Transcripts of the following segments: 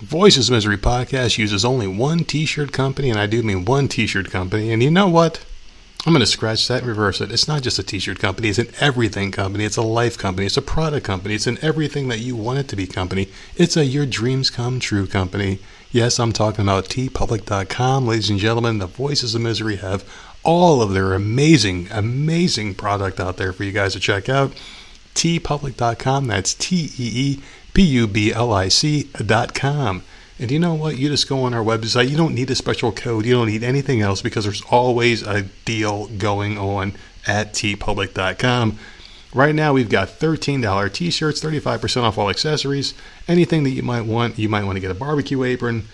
Voices of Misery podcast uses only one t shirt company, and I do mean one t shirt company. And you know what? I'm going to scratch that and reverse it. It's not just a t shirt company, it's an everything company. It's a life company. It's a product company. It's an everything that you want it to be company. It's a your dreams come true company. Yes, I'm talking about teepublic.com. Ladies and gentlemen, the Voices of Misery have all of their amazing, amazing product out there for you guys to check out. teepublic.com. That's T E E P U B L I com. And you know what? You just go on our website. You don't need a special code. You don't need anything else because there's always a deal going on at teepublic.com. Right now, we've got $13 t shirts, 35% off all accessories. Anything that you might want, you might want to get a barbecue apron.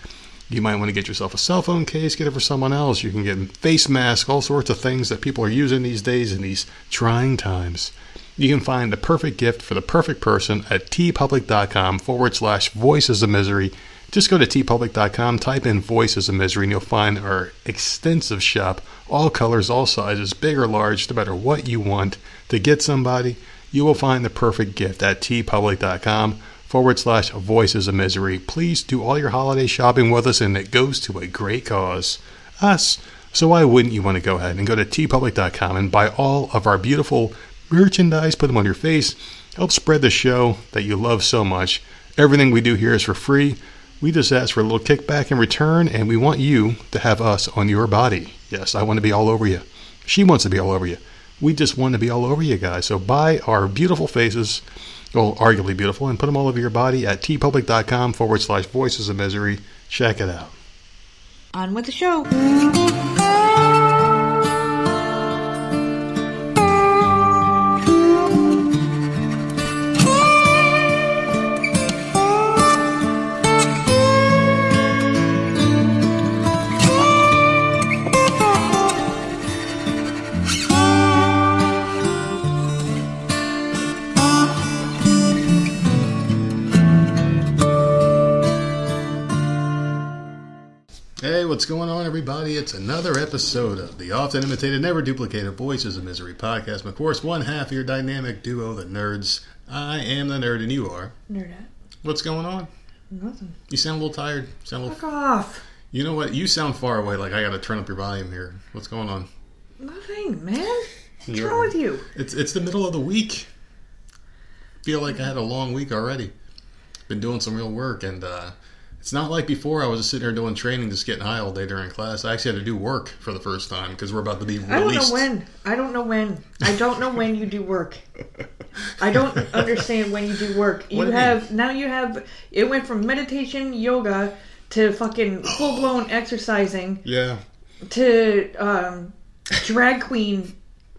You might want to get yourself a cell phone case, get it for someone else. You can get face masks, all sorts of things that people are using these days in these trying times. You can find the perfect gift for the perfect person at teepublic.com forward slash voices of misery. Just go to teepublic.com, type in voices of misery, and you'll find our extensive shop, all colors, all sizes, big or large, no matter what you want to get somebody. You will find the perfect gift at teepublic.com forward slash voices of misery. Please do all your holiday shopping with us, and it goes to a great cause us. So, why wouldn't you want to go ahead and go to teepublic.com and buy all of our beautiful merchandise, put them on your face, help spread the show that you love so much. Everything we do here is for free. We just ask for a little kickback in return, and we want you to have us on your body. Yes, I want to be all over you. She wants to be all over you. We just want to be all over you guys. So buy our beautiful faces, well, arguably beautiful, and put them all over your body at teepublic.com forward slash voices of misery. Check it out. On with the show. Hey, what's going on, everybody? It's another episode of the often imitated, never duplicated Voices of Misery podcast. Of course, one half of your dynamic duo, the nerds. I am the nerd, and you are. Nerdette. What's going on? Nothing. You sound a little tired. Sound a little. Fuck off. You know what? You sound far away. Like I got to turn up your volume here. What's going on? Nothing, man. What's You're- wrong with you? It's it's the middle of the week. Feel like I had a long week already. Been doing some real work, and uh, it's not like before. I was just sitting here doing training, just getting high all day during class. I actually had to do work for the first time because we're about to be released. I don't know when. I don't know when. I don't know when you do work. I don't understand when you do work. You What do you have now you have it went from meditation, yoga to fucking full blown exercising Yeah. to um, drag queen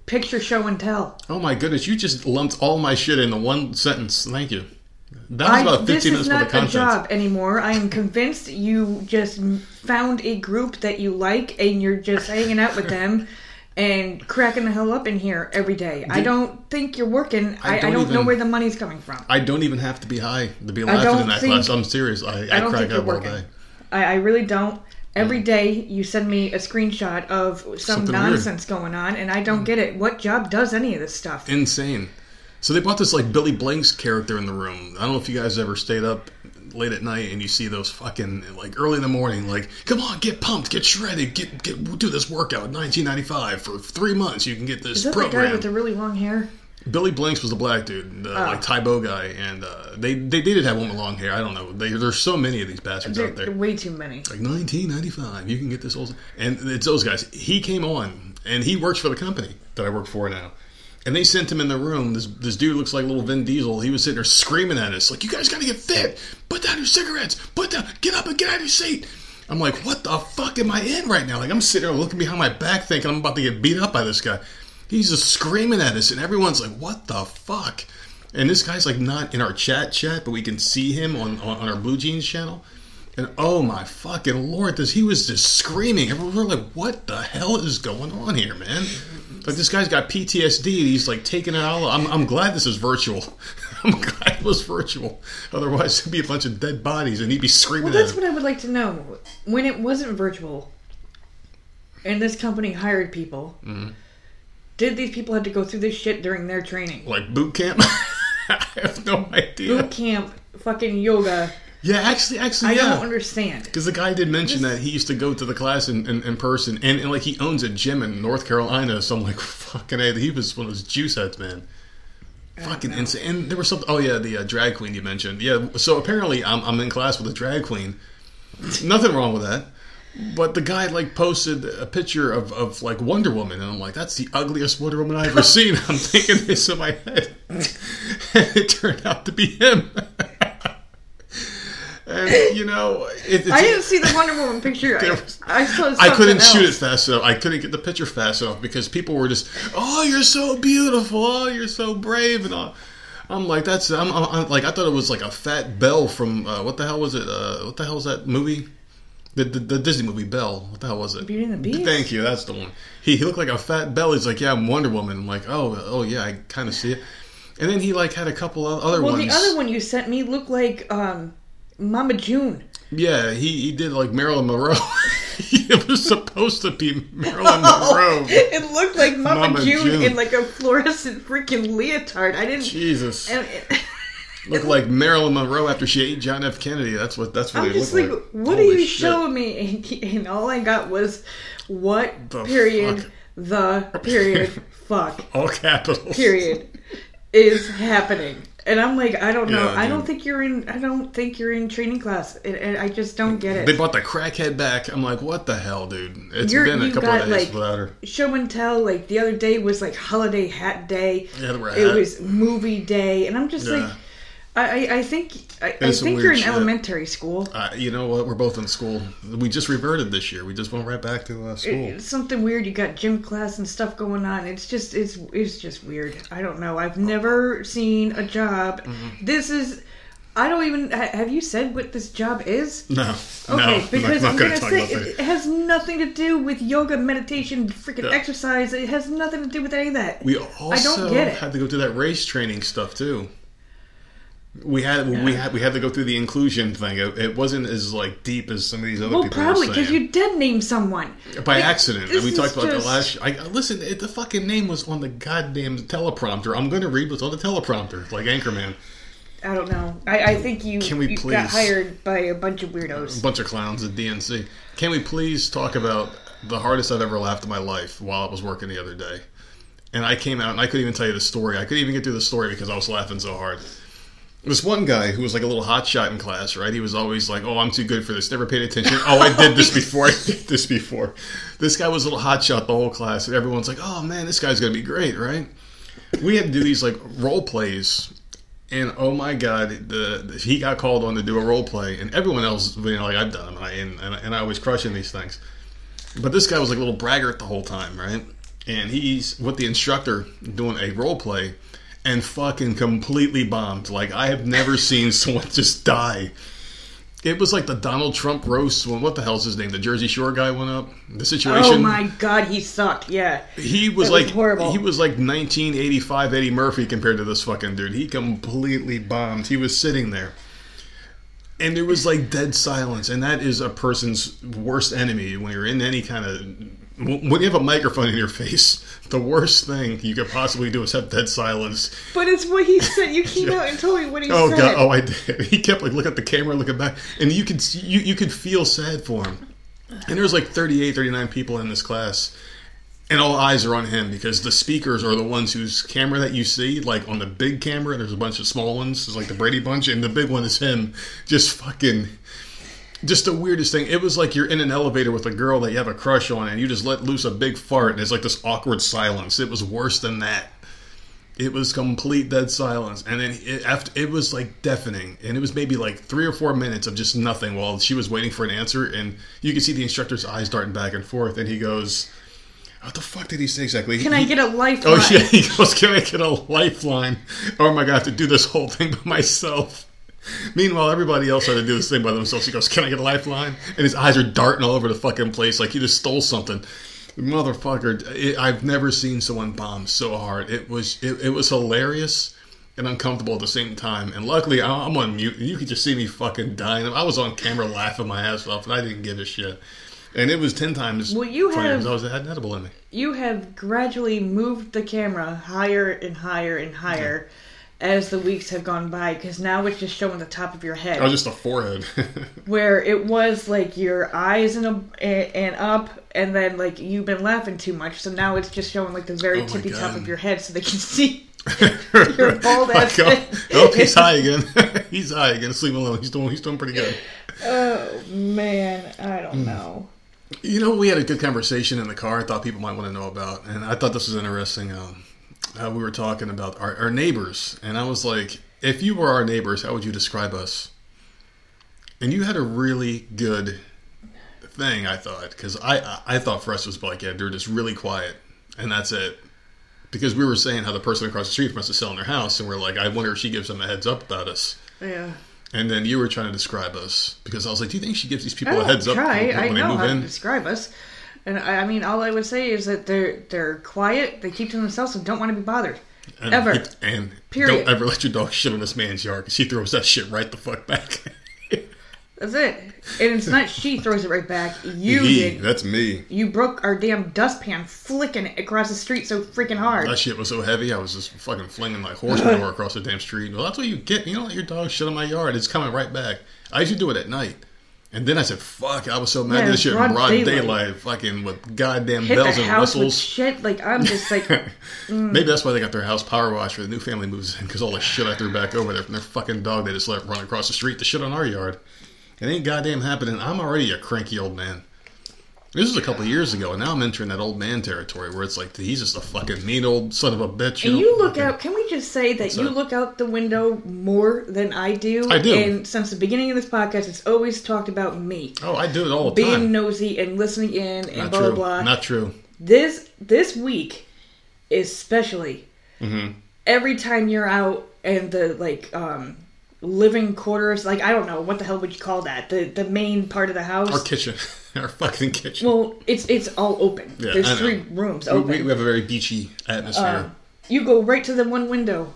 picture show and tell. Oh my goodness! You just lumped all my shit into one sentence. Thank you. That was I, about this fifteen is minutes worth not a job anymore. I am convinced you just found a group that you like and you're just hanging out with them and cracking the hell up in here every day. I don't think you're working. I I, I don't don't, know where the money's coming from. I don't even have to be high to be laughing in that think- class. I'm serious. I, I, I don't crack up all day. I, I really don't. Every day you send me a screenshot of some Something weird. nonsense going on, and I don't get it. What job does any of this stuff? insane. So they brought this like Billy Blanks character in the room. I don't know if you guys ever stayed up late at night and you see those fucking like early in the morning, like, come on, get pumped, get shredded, get get do this workout. 1995 for three months, you can get this Is that the guy with the really long hair? Billy Blanks was the black dude, the Oh. like Tae Bo guy, and uh, they they did have one with long hair. I don't know. They, there's so many of these bastards There, out there. way too many. Like 1995, you can get this whole. And it's those guys. He came on, and he works for the company that I work for now. And they sent him in the room. This this dude looks like little Vin Diesel. He was sitting there screaming at us, like, "You guys got to get fit. Put down your cigarettes. Put down. Get up and get out of your seat." I'm like, "What the fuck am I in right now?" Like, I'm sitting there looking behind my back, thinking I'm about to get beat up by this guy. He's just screaming at us, and everyone's like, "What the fuck?" And this guy's like not in our chat chat, but we can see him on on, on our BlueJeans channel. And oh my fucking lord, this he was just screaming. Everyone were like, "What the hell is going on here, man?" Like this guy's got PTSD. He's like taking it all. I'm I'm glad this is virtual. I'm glad it was virtual. Otherwise, it'd be a bunch of dead bodies, and he'd be screaming Well, that's at what. I would like to know. When it wasn't virtual, and this company hired people, Mm-hmm. did these people have to go through this shit during their training? Like boot camp. I have no idea. Boot camp, fucking yoga, Yeah, actually, actually, I yeah. don't understand. Because the guy did mention that he used to go to the class in, in, in person, and, and like he owns a gym in North Carolina. So I'm like, fucking, a, he was one of those juice heads, man. Fucking insane. And there was something. Oh yeah, the uh, drag queen you mentioned. Yeah. So apparently, I'm I'm in class with a drag queen. Nothing wrong with that. But the guy like posted a picture of, of like Wonder Woman, and I'm like, that's the ugliest Wonder Woman I've ever seen. I'm thinking this in my head, and it turned out to be him. And you know, it, it's, I didn't see the Wonder Woman picture. I, was- I saw I couldn't something shoot it fast enough. I couldn't get the picture fast enough because people were just, "Oh, you're so beautiful. Oh, you're so brave," and all. I'm like, that's I'm, I'm, I'm like I thought it was like a fat Belle from uh, what the hell was it? Uh, what the hell was that movie? The, the, the Disney movie Belle. What the hell was it? Beauty and the Beast? Thank you. That's the one. He, he looked like a fat Belle. He's like, yeah, I'm Wonder Woman. I'm like, oh, oh yeah, I kind of see it. And then he like had a couple of other Well, ones. the other one you sent me looked like um, Mama June. Yeah, he, he did like Marilyn Monroe. it was supposed to be Marilyn oh, Monroe. it looked like Mama, Mama June, June. in like a fluorescent freaking leotard. I didn't. Jesus, And it, looked like Marilyn Monroe after she ate John F. Kennedy. That's what that's what I'm they just like, like. what Holy are you shit. showing me? And, and all I got was what The period fuck? the period fuck All capitals. period is happening. And I'm like, I don't know. Yeah, I don't think you're in. I don't think you're in training class. And, I just don't get it. They it. brought the crackhead back. I'm like, what the hell, dude? It's You're- been a couple got, of days like, without her. Show and tell. Like the other day was like holiday hat day. Yeah, there were It hat- was movie day, and I'm just Yeah. like, I, I, think, I, I think you're in shit. elementary school. Uh, you know what? We're both in school. We just reverted this year. We just went right back to uh, school. It's something weird. You got gym class and stuff going on. It's just, it's, it's just weird. I don't know. I've never seen a job. Mm-hmm. This is. I don't even. Have you said what this job is? no, Okay, no, because I'm gonna going to say it, it has nothing to do with yoga, meditation, freaking Yeah. exercise. It has nothing to do with any of that. We also I don't get it. had to go through that race training stuff too. We had we had we had to go through the inclusion thing. It, it wasn't as like deep as some of these other Well, people probably because you did name someone. by Like, accident. And we talked about just- the last. I listen. It, the fucking name was on the goddamn teleprompter. I'm going to read what's on the teleprompter, like Anchorman. I don't know. I, I think you, Can we you please- got hired by a bunch of weirdos. A bunch of clowns at DNC. Can we please talk about the hardest I've ever laughed in my life while I was working the other day? And I came out and I couldn't even tell you the story. I couldn't even get through the story because I was laughing so hard. This one guy who was like a little hot shot in class, right? He was always like, "Oh, I'm too good for this." Never paid attention. Oh, I did this before. I did this before. This guy was a little hot shot the whole class, and everyone's like, "Oh man, this guy's gonna be great, right?" We had to do these like role plays and oh my god, the, the- he got called on to do a role play, and everyone else, you know, like I've done them, and I, and, and, and I was crushing these things. But this guy was like a little braggart the whole time, right? And he's with the instructor doing a role play, and fucking completely bombed. Like I have never seen someone just die. It was like the Donald Trump roast when what the hell's his name? The Jersey Shore guy went up. The situation. Oh my god, he sucked. Yeah. He was That was like horrible. He was like 1985 Eddie Murphy compared to this fucking dude. He completely bombed. He was sitting there, and there was like dead silence. And that is a person's worst enemy when you're in any kind of when you have a microphone in your face. The worst thing you could possibly do is have dead silence. But it's what he said. You came out and told me what he Oh said. god! Oh, I did. He kept like looking at the camera, looking back, and you could you you could feel sad for him. And there's like 38, 39 people in this class, and all eyes are on him because the speakers are the ones whose camera that you see, like on the big camera. And there's a bunch of small ones, it's like the Brady Bunch, and the big one is him, just fucking. Just the weirdest thing. It was like you're in an elevator with a girl that you have a crush on, and you just let loose a big fart, and it's like this awkward silence. It was worse than that. It was complete dead silence, and then it, after it was like deafening, and it was maybe like three or four minutes of just nothing while she was waiting for an answer, and you could see the instructor's eyes darting back and forth, and he goes, "What the fuck did he say exactly?" Can He- I get a oh, lifeline? Oh yeah, he goes, "Can I get a lifeline?" Oh or am I going to have to do this whole thing by myself? Meanwhile, everybody else had to do this thing by themselves. He goes, "Can I get a lifeline?" And his eyes are darting all over the fucking place like he just stole something. Motherfucker! It, I've never seen someone bomb so hard. It was it, it was hilarious and uncomfortable at the same time. And luckily, I- I'm on mute. You could just see me fucking dying. I was on camera laughing my ass off, and I didn't give a shit. And it was ten times. Well, you have- I was had an edible in me. you have gradually moved the camera higher and higher and higher as the weeks have gone by because now it's just showing the top of your head. Oh, just a forehead. where it was like your eyes and a, and up, and then like you've been laughing too much, so now it's just showing like the very Oh tippy top of your head, so they can see your bald ass. God. Oh, he's high again. he's high again. Leave him alone. He's doing. He's doing pretty good. Oh man, I Hmm. don't know. You know, we had a good conversation in the car. I thought people might want to know about, and I thought this was interesting. Um, how we were talking about our, our neighbors, and I was like, if you were our neighbors, how would you describe us? And you had a really good thing, I thought, because I I- thought for us it was like, yeah, they're just really quiet, and that's it. Because we were saying how the person across the street must have selling their house, and we're like, I wonder if she gives them a heads up about us. Yeah. And then you were trying to describe us because I was like, do you think she gives these people a heads up when, I they know move how in? to describe us. And I, I mean, all I would say is that they're they're quiet. They keep to themselves and don't want to be bothered. And, Ever. And Period. don't ever let your dog shit on this man's yard because he throws that shit right the fuck back. That's it. And it's not she throws it right back. You he, did. that's me. You broke our damn dustpan, flicking it across the street so freaking hard. That shit was so heavy, I was just fucking flinging like horse manure across the damn street. Well, that's what you get. You don't let your dog shit on my yard. It's coming right back. I to do it at night. And then I said, fuck, I was so mad Yeah, at this shit in broad broad daylight. daylight, fucking with goddamn Hit bells the and house with whistles. shit. Like I'm just like, Maybe that's why they got their house power washed for the new family moves in because all the shit I threw back over there from their fucking dog they just let run across the street to shit on our yard. It ain't goddamn happening. I'm already a cranky old man. This is a couple of years ago, and now I'm entering that old man territory where it's like he's just a fucking mean old son of a bitch. and know, you look fucking- out. Can we just say that you look out the window more than I do? I do. And since the beginning of this podcast, it's always talked about me Oh, I do it all the being time. nosy and listening in and Not blah true. blah blah. Not true. this this week especially hmm every time you're out and the like um living quarters like i don't know what the hell would you call that the the main part of the house Our kitchen, our fucking kitchen. well it's it's all open Yeah, there's I know. three rooms we, open we, we have a very beachy atmosphere. Uh, you go right to the one window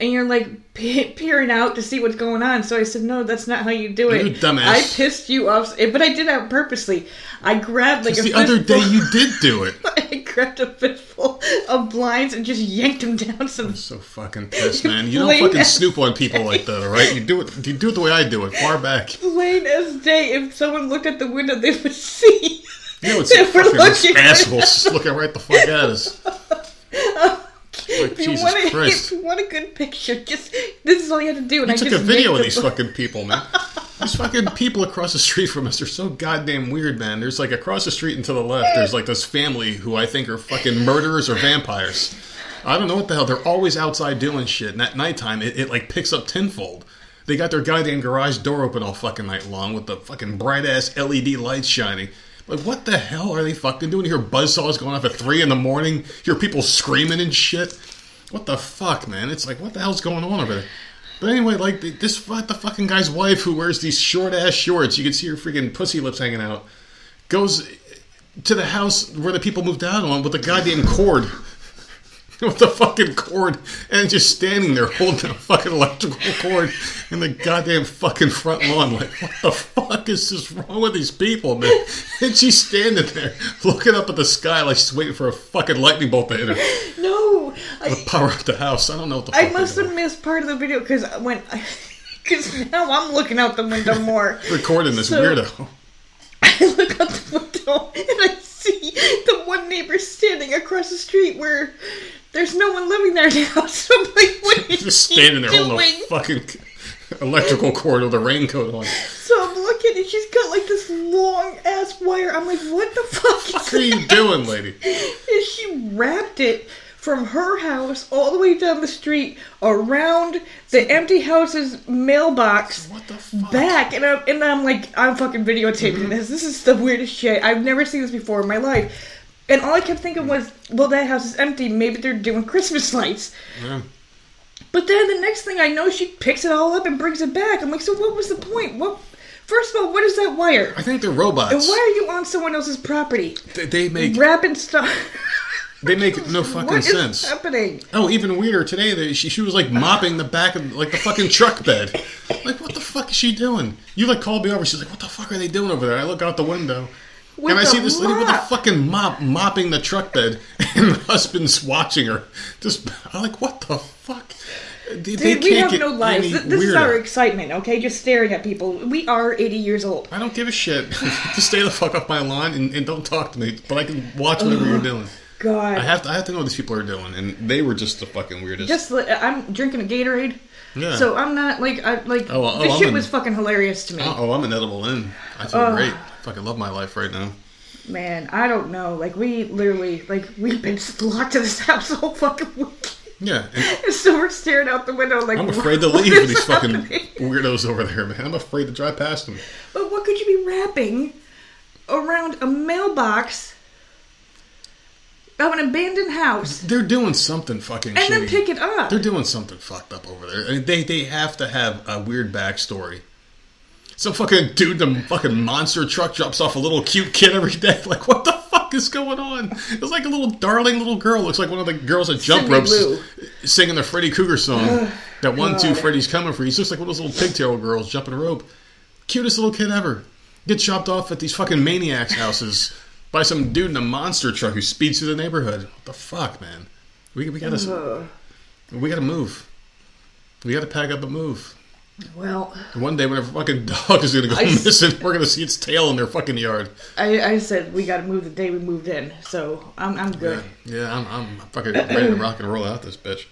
and you're like pe- peering out to see what's going on. So I said, "No, that's not how you do it." You dumbass. I pissed you off, but I did that purposely. I grabbed like the other day you did do it. I grabbed a fistful of blinds and just yanked them down some So fucking pissed, man. You don't fucking snoop on people like that, all right? You do it. You do it the way I do it, far back. plain as day. If someone looked at the window, they would see. You know, it's were fucking those looking right assholes looking right the fuck at us. Like, If you Jesus want a, Christ. if you want a good picture, just this is all you have to do. And I I took a video of these fucking people, man. These fucking people across the street from us are so goddamn weird, man. There's like across the street and to the left, there's like this family who I think are fucking murderers or vampires. I don't know what the hell. They're always outside doing shit, and at nighttime, it, it like picks up tenfold. They got their goddamn garage door open all fucking night long with the fucking bright ass LED lights shining. Like, what the hell are they fucking doing? You hear buzzsaws going off at three in the morning. Hear people screaming and shit. What the fuck, man? It's like, what the hell's going on over there? But anyway, like this, fu- the fucking guy's wife who wears these short ass shorts, you can see her freaking pussy lips hanging out, goes to the house where the people moved out on with a goddamn cord. with the fucking cord and just standing there holding a fucking electrical cord in the goddamn fucking front lawn. Like, what the fuck is this wrong with these people, man? And she's standing there looking up at the sky like she's waiting for a fucking lightning bolt to hit her. No, I, Power up the house. I don't know what the. I must have missed part of the video because when because now I'm looking out the window more. recording this So- weirdo. I look out the window and I see the one neighbor standing across the street where there's no one living there now. So I'm like, what is Just standing there doing? holding a fucking electrical cord with a raincoat on. So I'm looking and she's got like this long ass wire. I'm like, what the fuck is What are you doing, lady? And she wrapped it from her house all the way down the street around the empty house's mailbox What the fuck? back and I'm, and I'm like I'm fucking videotaping Mm-hmm. this. This is the weirdest shit. I've never seen this before in my life. And all I kept thinking was well that house is empty. Maybe they're doing Christmas lights. Yeah. but then the next thing I know she picks it all up and brings it back. I'm like so what was the point? What first of all what is that wire? I think they're and robots. why are you on someone else's property? They, they make wrapping stuff they make no fucking What is sense. happening Oh, even weirder today. They, she, she was like mopping the back of like the fucking truck bed. Like, what the fuck is she doing? You like called me over. She's like, what the fuck are they doing over there? I look out the window. With and I see this lady with a fucking mop mopping the truck bed, and the husband's watching her. Just, I'm like, what the fuck? They, Dude, we have no lives. This is our excitement, okay? Just staring at people. We are 80 years old. I don't give a shit. Just stay the fuck off my lawn and, and don't talk to me. But I can watch whatever you're doing. God. I have to. I have to know what these people are doing, and they were just the fucking weirdest. Just I'm drinking a Gatorade, yeah. so I'm not like I like Oh, well, oh, this I'm shit in- was fucking hilarious to me. oh, I'm an edible in. I feel Oh. great. Fucking love my life right now. Man, I don't know. Like we literally like we've been locked in this house whole fucking week. Yeah. And so we're staring out the window like I'm afraid to leave with these fucking weirdos over there, man. I'm afraid to drive past them. But what could you be wrapping around a mailbox of an abandoned house They're doing something fucking and then pick it up? They're doing something fucked up over there. I mean, they they have to have a weird backstory. Some fucking dude the fucking monster truck drops off a little cute kid every day. Like, what the fuck is going on? It's like a little darling little girl. Looks like one of the girls at Jump Cindy Ropes Lou. singing the Freddy Krueger song. that one, two, Freddy's coming for you. He's just like one of those little pigtail girls jumping a rope. Cutest little kid ever. Gets chopped off at these fucking maniacs' houses by some dude in a monster truck who speeds through the neighborhood. What the fuck, man? We, we gotta we gotta move. We gotta pack up and move. well, One day when a fucking dog is gonna go I missing, we're gonna see its tail in their fucking yard. I, I said we got to move the day we moved in, so I'm I'm Yeah, good. yeah I'm, I'm fucking ready to rock and roll out this bitch.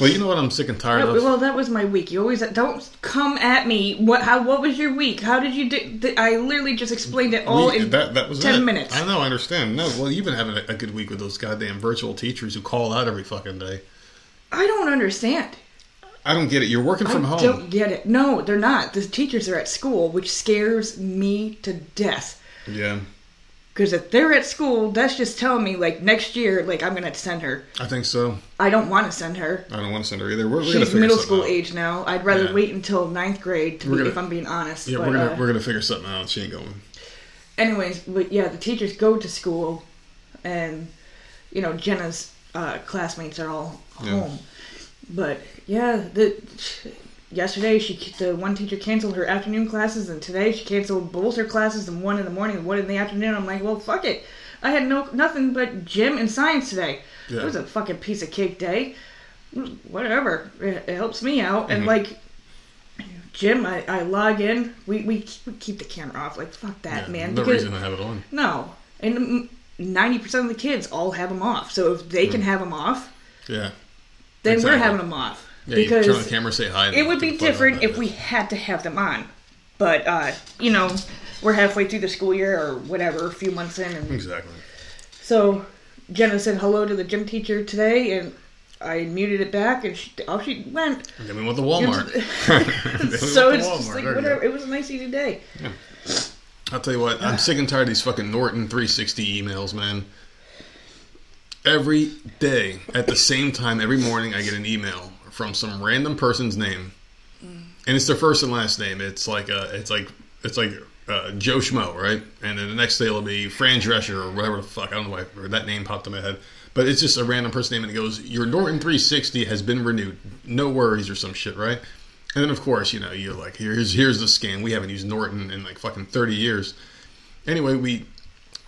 Well, you know what I'm sick and tired No, of? well, that was my week. You always don't come at me. What? How? What was your week? How did you do? th- I literally just explained it all We- in that, that was 10 it. minutes. I know, I understand. No, well, you've been having a, a good week with those goddamn virtual teachers who call out every fucking day. I don't understand. I don't get it. You're working from I home. I don't get it. No, they're not. The teachers are at school, which scares me to death. Yeah, Because if they're at school, that's just telling me like next year, like I'm gonna send her. I think so. I don't want to send her. I don't want to send her either. We're, we're She's middle school out. age now. I'd rather Yeah. wait until ninth grade, to be, gonna- if I'm being honest. Yeah, but, we're gonna uh, we're gonna figure something out. She ain't going. anyways, but yeah, the teachers go to school, and you know Jenna's uh, classmates are all Yeah. home. But yeah, the yesterday she the one teacher canceled her afternoon classes, and today she canceled both her classes and one in the morning and one in the afternoon. I'm like, well, fuck it. I had no nothing but gym and science today. Yeah. It was a fucking piece of cake day. Mm, whatever, it, it helps me out, and Mhm. like. Gym, I, I log in. We, we we keep the camera off. Like fuck that, Yeah, man. No because reason to have it on. no, and mm, ninety percent of the kids all have them off. So if they can hmm. have them off, Yeah. then Exactly. we're having them off Yeah, you turn on the because camera, say hi. it would be different if we had to have them on. But uh, you know, we're halfway through the school year or whatever, a few months in, and Exactly. so Jenna said hello to the gym teacher today, and I muted it back, and she, off she went. And then we went to Walmart. We so went it's to just like There whatever. It was a nice easy day. I'll tell you what, I'm sick and tired of these fucking Norton 360 emails, man. Every day, at the same time, every morning, I get an email from some random person's name, and it's their first and last name. It's like uh, it's like it's like uh, Joe Schmo, right? And then the next day it'll be Fran Drescher or whatever the fuck. I don't know why that name popped in my head, but it's just a random person name, and it goes, "Your Norton 360 has been renewed. No worries" or some shit, right? And then of course, you know, you're like, here's here's the scam. We haven't used Norton in like fucking thirty years. Anyway, we,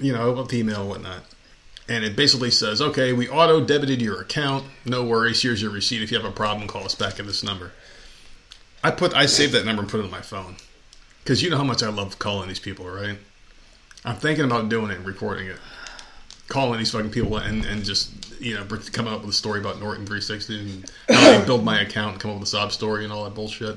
you know, about the email and whatnot, and it basically says, okay, we auto debited your account. No worries. Here's your receipt. If you have a problem, call us back at this number. I put I saved that number and put it on my phone because you know how much I love calling these people, right? I'm thinking about doing it and recording it, calling these fucking people and, and just you know coming up with a story about Norton 360 and how I build my account and come up with a sob story and all that bullshit.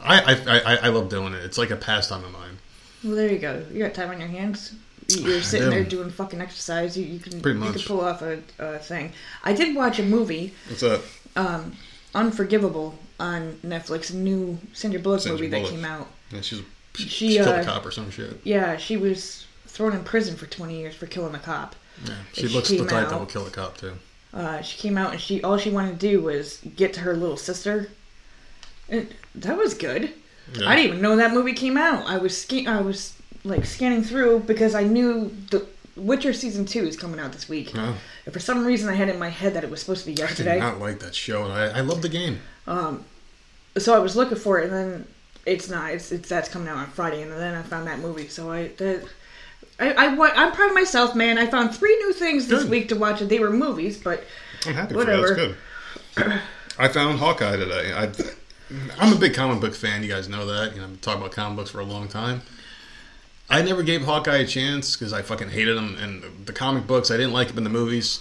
I I, I I love doing it. It's like a pastime of mine. Well, there you go. You got time on your hands. You- You're sitting do. there doing fucking exercise. You, you can Pretty you much. can pull off a, a thing. I did watch a movie, What's up? um, Unforgivable, on Netflix. A new Sandra Bullock Sandra movie Bullock. that came out. Yeah, she's she, She, killed uh, a cop or some shit. Yeah, she was thrown in prison for 20 years for killing a cop. Yeah, she looks the type that will kill a cop too. Uh, she came out and she all she wanted to do was get to her little sister. And that was good. Yeah. I didn't even know that movie came out. I was sca- I was like scanning through because I knew the Witcher season two is coming out this week. No, And for some reason, I had it in my head that it was supposed to be yesterday. I did not like that show, and I, I love the game. Um, so I was looking for it, and then it's not. It's, it's that's coming out on Friday, and then I found that movie. So I that. I, I, I'm proud of myself, man. I found three new things this Good. week to watch, they were movies, but I'm happy Whatever. for you. That's good. I found Hawkeye today. I, I'm a big comic book fan. You guys know that. You know, I've been talking about comic books for a long time. I never gave Hawkeye a chance because I fucking hated him and the comic books. I didn't like him in the movies.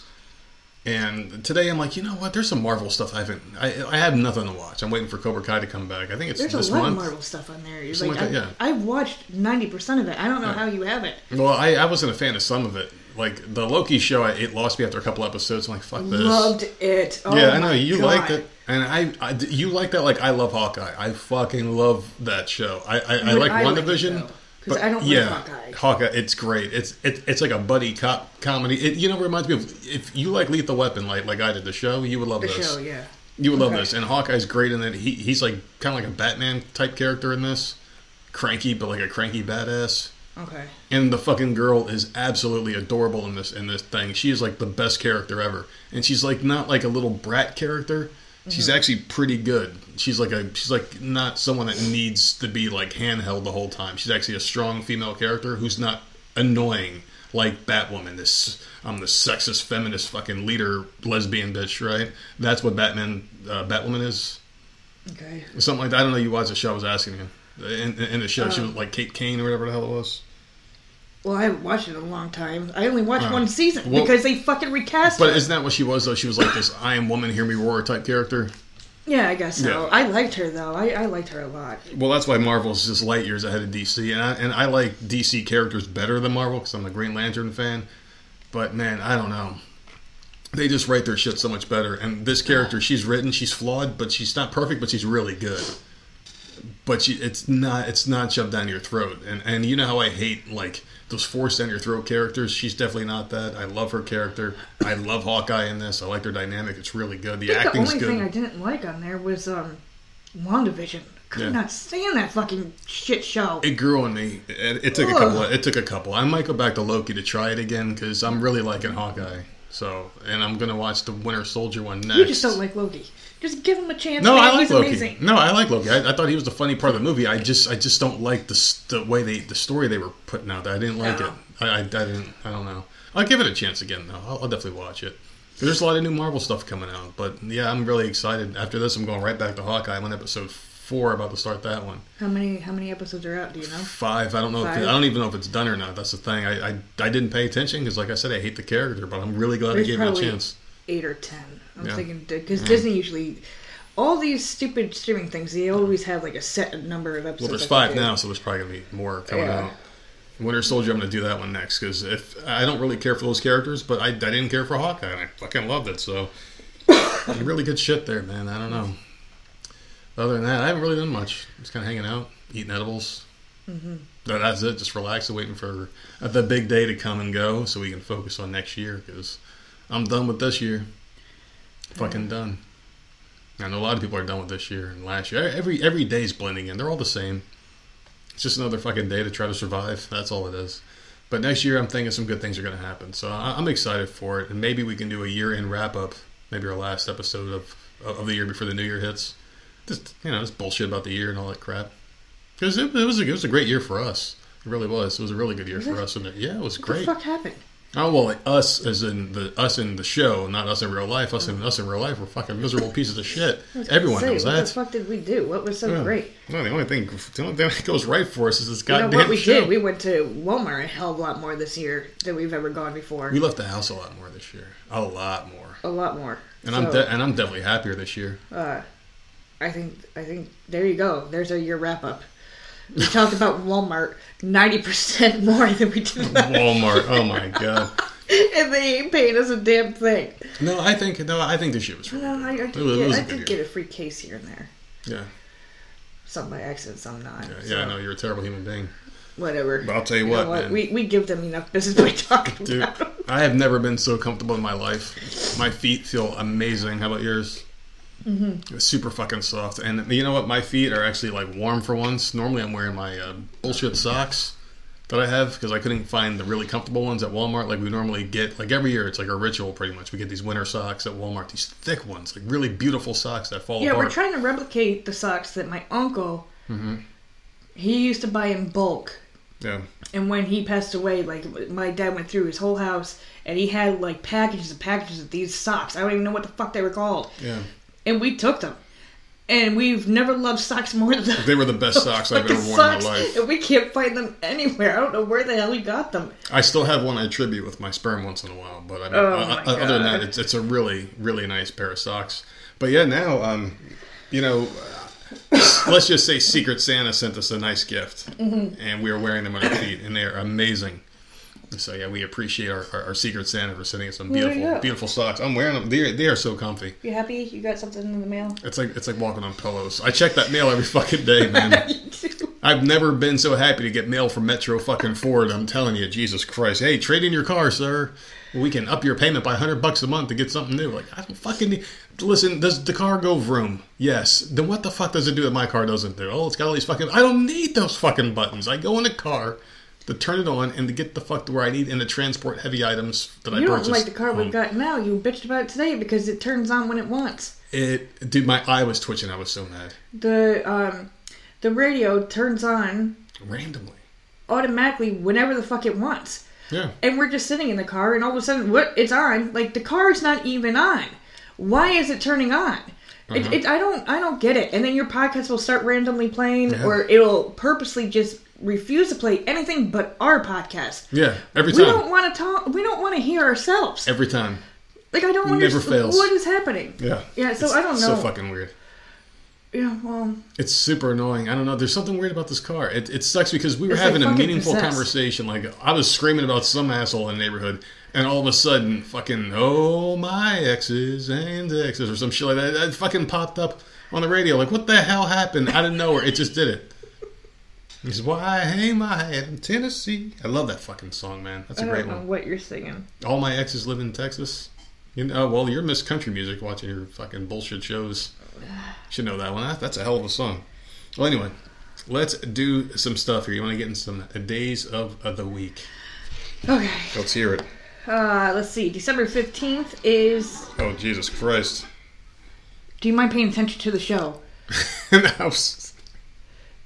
And today I'm like, you know what? There's some Marvel stuff I haven't. I, I have nothing to watch. I'm waiting for Cobra Kai to come back. I think it's There's this a lot month. of Marvel stuff on there. Like, like that, I, I've watched ninety percent of it. I don't know Yeah. how you have it. Well, I, I wasn't a fan of some of it. Like the Loki show, I, it lost me after a couple episodes. I'm like, fuck this. Loved it. Oh yeah, I know you God. liked it, and I, I, you like that. Like I love Hawkeye. I fucking love that show. I, I, I like One like Division. though? 'Cause I don't like yeah, Hawkeye. Hawkeye, it's great. It's it, it's like a buddy cop comedy. It you know reminds me of if you like Lethal Weapon, like like I did the show, you would love The this. show, yeah. You would love this, and Hawkeye's great in it. He he's like kind of like a Batman type character in this, cranky but like a cranky badass. Okay. And the fucking girl is absolutely adorable in this in this thing. She is like the best character ever, and she's like not like a little brat character. She's Mm-hmm. actually pretty good. She's like a she's like not someone that needs to be like handheld the whole time. She's actually a strong female character who's not annoying like Batwoman. This I'm the sexist feminist fucking leader lesbian bitch, right? That's what Batman uh, Batwoman is. Okay. Something like that. I don't know. You watched the show. I was asking you. In, in the show, she Oh. was like Kate Kane or whatever the hell it was. Well, I haven't watched it in a long time. I only watched Uh, one season well- because they fucking recast it. But her. isn't that what she was though? She was like this "I am woman, hear me roar" type character. Yeah, I guess so. Yeah. I liked her though. I, I liked her a lot. Well, that's why Marvel's just light years ahead of DC, and I, and I like DC characters better than Marvel because I'm a Green Lantern fan. But man, I don't know. They just write their shit so much better. And this character, she's written, she's flawed, but she's not perfect, but she's really good. But she, it's not it's not shoved down your throat. And and you know how I hate like those forced down your throat characters. She's definitely not that. I love her character. I love Hawkeye in this. I like their dynamic. It's really good. The I think the only good. thing I didn't like on there was um, WandaVision. Could Yeah. not stand that fucking shit show. It grew on me. It, it took a Ugh. couple. It took a couple. I might go back to Loki to try it again because I'm really liking Hawkeye. So, and I'm gonna watch the Winter Soldier one next. you just don't like Loki. Just give him a chance. No, man. I like He's Loki. amazing. No, I like Loki. I, I thought he was the funny part of the movie. I just, I just don't like the the way they, the story they were putting out. there. I didn't like No. it. I, I, I didn't. I don't know. I'll give it a chance again though. I'll, I'll definitely watch it. There's a lot of new Marvel stuff coming out, but yeah, I'm really excited. After this, I'm going right back to Hawkeye. I'm on episode four, about to start that one. How many how many episodes are out? Do you know? Five. I don't know. If Five? it, I don't even know if it's done or not. That's the thing. I I, I didn't pay attention because, like I said, I hate the character, but I'm really glad There's I gave it a chance. Eight or ten. I'm Yeah. thinking because Disney usually. All these stupid streaming things, they always have like a set number of episodes. Well, there's five now, so there's probably gonna be more coming Yeah. out. Winter Soldier, I'm gonna do that one next because if I don't really care for those characters, but I, I didn't care for Hawkeye, and I fucking loved it. So really good shit there, man. I don't know. Other than that, I haven't really done much. Just kind of hanging out, eating edibles. Mm-hmm. That's it. Just relaxing, waiting for the big day to come and go, so we can focus on next year. Because I'm done with this year. Fucking done. I know a lot of people are done with this year and last year. Every every day's blending in. They're all the same. It's just another fucking day to try to survive. That's all it is. But next year, I'm thinking some good things are going to happen. So I'm excited for it. And maybe we can do a year end wrap up. Maybe our last episode of of the year before the new year hits. Just you know, just bullshit about the year and all that crap. Because it, it was a, it was a great year for us. It really was. It was a really good year Was for it? us. And yeah, it was great. What great. the fuck happened? Oh well, like us as in the us in the show, not us in real life. Us in us in real life, we're fucking miserable pieces of shit. I was gonna Everyone say, knows what that. the fuck did we do? What was so Yeah. great? No, the only thing, the only thing that goes right for us is this You know goddamn what we show. did? We went to Walmart a hell of a lot more this year than we've ever gone before. We left the house a lot more this year, a lot more, a lot more. and I'm de- and I'm definitely happier this year. uh, I think I think there you go. There's our year wrap up. We talked about Walmart ninety percent more than we did, Walmart, oh my god. and they ain't paying us a damn thing. No, I think no, I think this year was. No, I, I did, It was- it get, was I did year. get a free case here and there. Yeah, Some by accident, some not. yeah, so yeah. I know you're a terrible human being, Whatever. but I'll tell you, You what, what? man. We we give them enough business by talking Dude, about. I have never been so comfortable in my life. My feet feel amazing. How about yours? Mm-hmm. Super fucking soft. And you know what? My feet are actually like warm for once. Normally, I'm wearing my uh, bullshit socks that I have because I couldn't find the really comfortable ones at Walmart. Like we normally get, like every year, it's like a ritual pretty much. We get these winter socks at Walmart. These thick ones, like really beautiful socks that fall Yeah, apart. we're trying to replicate the socks that my uncle. Mm-hmm. He used to buy in bulk, yeah. and when he passed away, like my dad went through his whole house, and he had like packages and packages of these socks. I don't even know what the fuck they were called. Yeah. And we took them. And we've never loved socks more than that. They were the best socks I've ever worn in my socks, life. And we can't find them anywhere. I don't know where the hell we got them. I still have one I tribute with my sperm once in a while, but I mean, Oh, uh, uh, other than that, it's, it's a really, really nice pair of socks. But yeah, now, um, you know, let's just say Secret Santa sent us a nice gift, Mm-hmm. and we are wearing them on our feet, and they are amazing. So yeah, we appreciate our, our, our Secret Santa for sending us some There you beautiful, beautiful socks. I'm wearing them; they are, they are so comfy. You happy? You got something in the mail? It's like it's like walking on pillows. I check that mail every fucking day, man. I've never been so happy to get mail from Metro fucking Ford. I'm telling you, Jesus Christ. Hey, trade in your car, sir. We can up your payment by 100 bucks a month to get something new. Like, I don't fucking need... Listen, does the car go vroom? Yes. Then what the fuck does it do that my car doesn't do? Oh, it's got all these fucking... I don't need those fucking buttons. I go in the car to turn it on and to get the fuck to where I need and to transport heavy items that I purchased. You don't like the car we've got now. You bitched about it today because it turns on when it wants. It... Dude, my eye was twitching. I was so mad. The um, the radio turns on Randomly. automatically whenever the fuck it wants. Yeah. And we're just sitting in the car, and all of a sudden, what? It's on. Like the car's not even on. Why is it turning on? It, it, I don't. I don't get it. And then your podcast will start randomly playing, Yeah. or it'll purposely just refuse to play anything but our podcast. Yeah. Every time. We don't want to talk. We don't want to hear ourselves. Every time. Like I don't Never understand fails. what is happening. Yeah. Yeah, so It's I don't know. So fucking weird. Yeah, well, It's super annoying. I don't know. There's something weird about this car. It, it sucks because we were It's like having a meaningful possessed. conversation. Like I was screaming about some asshole in the neighborhood, and all of a sudden, fucking oh my exes and exes or some shit like that. That fucking popped up on the radio. Like what the hell happened out of nowhere? It just did it. He's why I hang my head in Tennessee. I love that fucking song, man. That's I a don't great know one. what you're singing. All my exes live in Texas. You know, well, you're Miss Country Music watching your fucking bullshit shows. Should know that one. That- That's a hell of a song. Well, anyway, let's do some stuff here. You want to get in some days of, of the week? Okay. Let's hear it. Uh, let's see. December fifteenth is. Oh, Jesus Christ. Do you mind paying attention to the show? Was-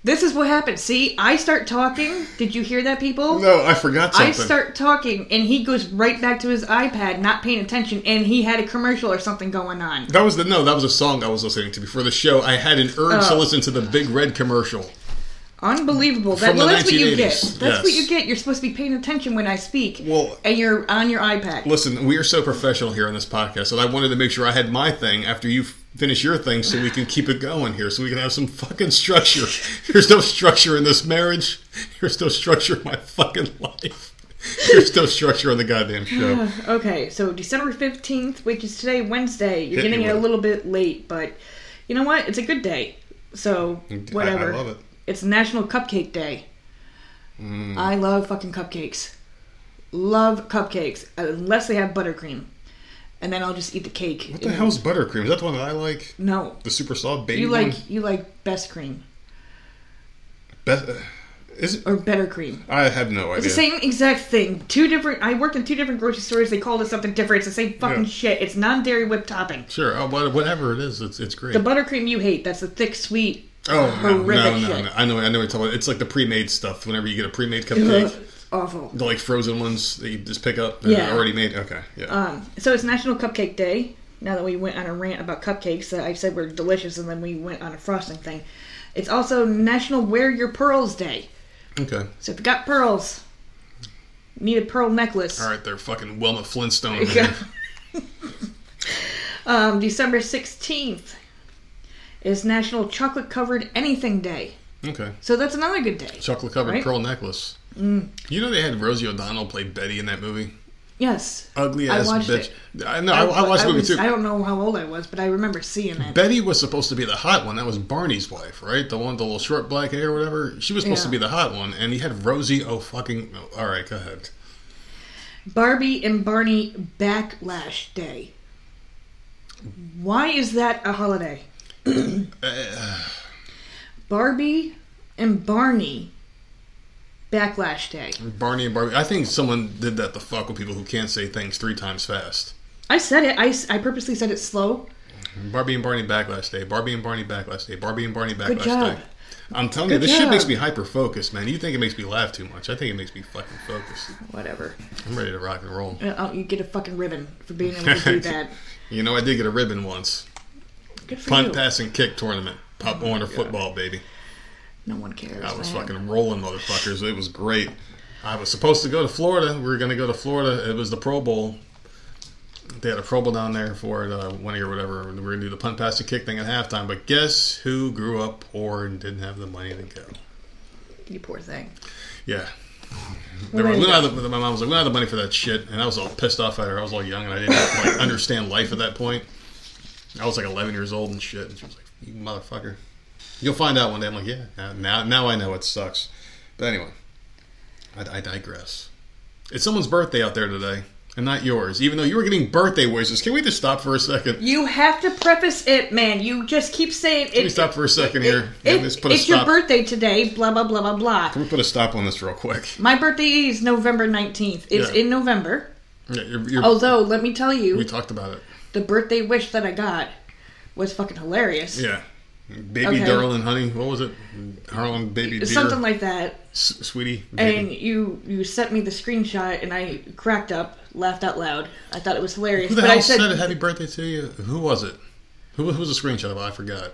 This is what happens. See, I start talking. Did you hear that, people? no, I forgot I start talking, and he goes right back to his iPad, not paying attention, and he had a commercial or something going on. that was the no. That was a song I was listening to before the show. I had an urge to Oh. listen to the Big Red commercial. Unbelievable. That, well, that's what you get. That's yes. what you get. You're supposed to be paying attention when I speak, Well, and you're on your iPad. Listen, we are so professional here on this podcast so I wanted to make sure I had my thing after you finish your thing so we can keep it going here, so we can have some fucking structure. There's no structure in this marriage. There's no structure in my fucking life. There's no structure on the goddamn show. Okay, so December 15th, which is today, Wednesday. You're Hit getting it a little bit late, but you know what? It's a good day. So, whatever. I, I love it. It's National Cupcake Day. Mm. I love fucking cupcakes. Love cupcakes, unless they have buttercream. And then I'll just eat the cake. What the hell's buttercream? Is that the one that I like? No. The super soft baby You one? like you like best cream Be- uh, is it? or better cream. I have no It's idea. the same exact thing. Two different. I worked in two different grocery stores. They called it something different. It's the same fucking Yeah. shit. It's non-dairy whipped topping. Sure, uh, whatever it is, it's, it's great. The buttercream you hate. That's the thick, sweet, oh, no, no, no, shit. no. I know, I know what you're talking about. It's like the pre-made stuff. Whenever you get a pre-made cupcake. Awful. The like frozen ones that you just pick up. They're Yeah. already made. Okay. Yeah. Um, so it's National Cupcake Day. Now that we went on a rant about cupcakes, that I said were delicious, and then we went on a frosting thing. It's also National Wear Your Pearls Day. okay. So if you got pearls, need a pearl necklace. All right. They're fucking Wilma Flintstone. Um, December sixteenth is National Chocolate Covered Anything Day. okay. So that's another good day. Chocolate covered Right? pearl necklace. Mm. You know they had Rosie O'Donnell play Betty in that movie. Yes. Ugly ass bitch. it. I know. I, I watched the movie was- too. I don't know how old I was, but I remember seeing it. Betty was supposed to be the hot one. That was Barney's wife, right? The one with the little short black hair or whatever. She was supposed to be the hot one, and he had Rosie. Oh fucking! oh, all right, go ahead. Barbie and Barney Backlash Day. Why is that a holiday? Barbie and Barney Backlash Day. Barney and Barbie. I think someone did that to fuck with people who can't say things three times fast. I said it. I, I purposely said it slow. Barbie and Barney Backlash Day. Barbie and Barney Backlash Day. Barbie and Barney Backlash Good job. Day. I'm telling you, Good this shit makes me hyper focused, man. You think it makes me laugh too much? I think it makes me fucking focused. Whatever. I'm ready to rock and roll. Uh, oh, you get a fucking ribbon for being able to do that. You know, I did get a ribbon once. Good for punt, you. pass, and kick tournament. Pop Warner football, baby. No one cares. I was man. fucking rolling motherfuckers. It was great. I was supposed to go to Florida. We were going to go to Florida. It was the Pro Bowl. They had a Pro Bowl down there for it, uh, one year or whatever. We were going to do the punt, pass, and kick thing at halftime. But guess who grew up poor and didn't have the money to go? You poor thing. Yeah. They were, we you don't have the, my mom was like, we don't have the money for that shit. And I was all pissed off at her. I was all young and I didn't like, understand life at that point. I was like 11 years old and shit. And she was like, you motherfucker. You'll find out one day. I'm like, yeah, now, now I know it sucks. But anyway, I, I digress. It's someone's birthday out there today and not yours. Even though you were getting birthday wishes. Can we just stop for a second? You have to preface it, man. You just keep saying Can we stop for a second it- here? it- Yeah, put a it's your birthday today. Blah blah blah blah blah. Can we put a stop on this real quick? My birthday is November nineteenth. It's Yeah. in November. Yeah, you're, you're, Although, let me tell you, we talked about it. the birthday wish that I got was fucking hilarious. Yeah. Baby Okay. darling honey. What was it? Harlan baby dear. Something like that. S- sweetie. And you you sent me the screenshot, and I cracked up, laughed out loud. I thought it was hilarious. Who the but hell I said, said happy birthday to you? Who was it? Who, who was the screenshot of? I forgot.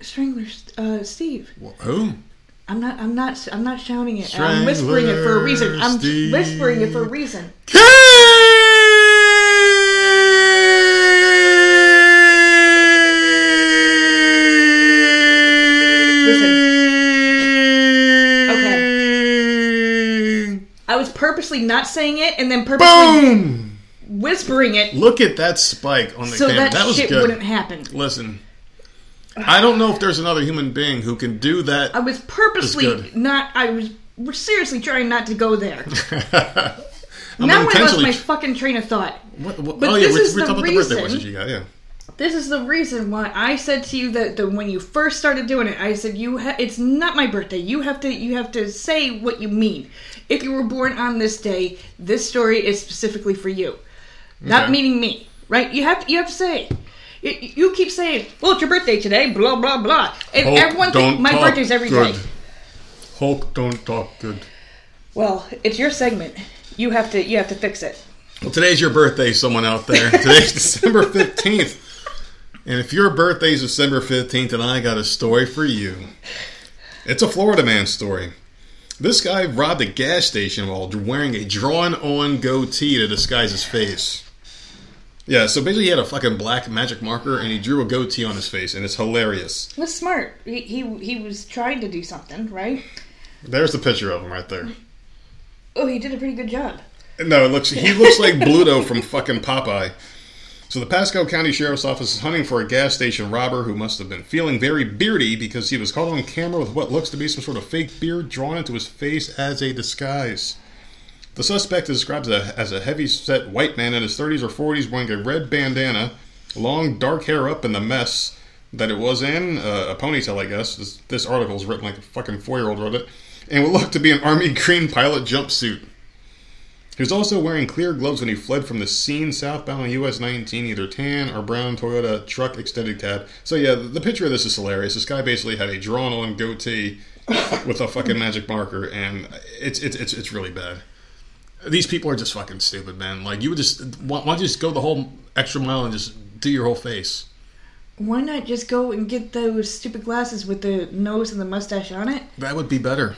Strangler, uh, Steve. Wh- Who? I'm not. I'm not. I'm not shouting it. I'm whispering it for a reason. I'm Steve. whispering it for a reason. Purposely not saying it, and then purposely Boom! whispering it, Look at that spike on the so camera. that, That was shit good. wouldn't happen. Listen, I don't know if there's another human being who can do that. I was purposely good. not. I was seriously trying not to go there. I'm now I lost my fucking train of thought. What, what, But oh yeah, this we're, is we're the talking about the birthday reason- wishes you got. Yeah. This is the reason why I said to you that the, when you first started doing it, I said you ha- it's not my birthday. You have to you have to say what you mean. If you were born on this day, this story is specifically for you, not meaning me. Right? You have to, you have to say. You, you keep saying, "Well, it's your birthday today," blah blah blah, and Hulk, everyone thinks my birthday's every day. good. Hulk, don't talk good. Well, it's your segment. You have to you have to fix it. Well, today's your birthday, someone out there. Today's December 15th. And if your birthday's December 15th, then I got a story for you. It's a Florida man story. This guy robbed a gas station while wearing a drawn on goatee to disguise his face. Yeah, so basically he had a fucking black magic marker and he drew a goatee on his face, and it's hilarious. That's smart. He, he he was trying to do something, right? There's the picture of him right there. Oh, he did a pretty good job. No, it looks he looks like Bluto from fucking Popeye. So the Pasco County Sheriff's Office is hunting for a gas station robber who must have been feeling very beardy because he was caught on camera with what looks to be some sort of fake beard drawn into his face as a disguise. The suspect is described as a, heavy-set white man in his 30s or 40s wearing a red bandana, long dark hair up in the mess that it was in, uh, a ponytail, I guess. This, this article is written like a fucking four-year-old wrote it, and what looked to be an army green pilot jumpsuit. He was also wearing clear gloves when he fled from the scene southbound on US 19, either tan or brown Toyota truck extended cab. So, yeah, the, the picture of this is hilarious. This guy basically had a drawn on goatee with a fucking magic marker, and it's, it's, it's, it's really bad. These people are just fucking stupid, man. Like, you would just, why, why don't you just go the whole extra mile and just do your whole face? Why not just go and get those stupid glasses with the nose and the mustache on it, That would be better.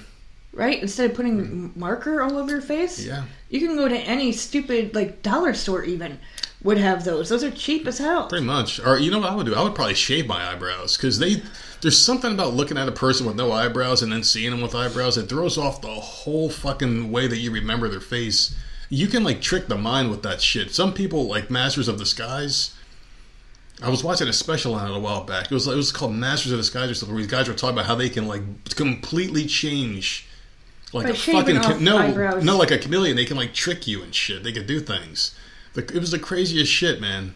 Right? Instead of putting m marker all over your face. Yeah. You can go to any stupid like dollar store even would have those. Those are cheap as hell. Pretty much. Or you know what I would do? I would probably shave my eyebrows because they there's something about looking at a person with no eyebrows and then seeing them with eyebrows. It throws off the whole fucking way that you remember their face. You can like trick the mind with that shit. Some people like Masters of Disguise. I was watching a special on it a while back. It was it was called Masters of Disguise or something. Where these guys were talking about how they can like completely change. Like By a fucking off no, eyebrows. no, like a chameleon. They can like trick you and shit. They could do things. The, it was the craziest shit, man.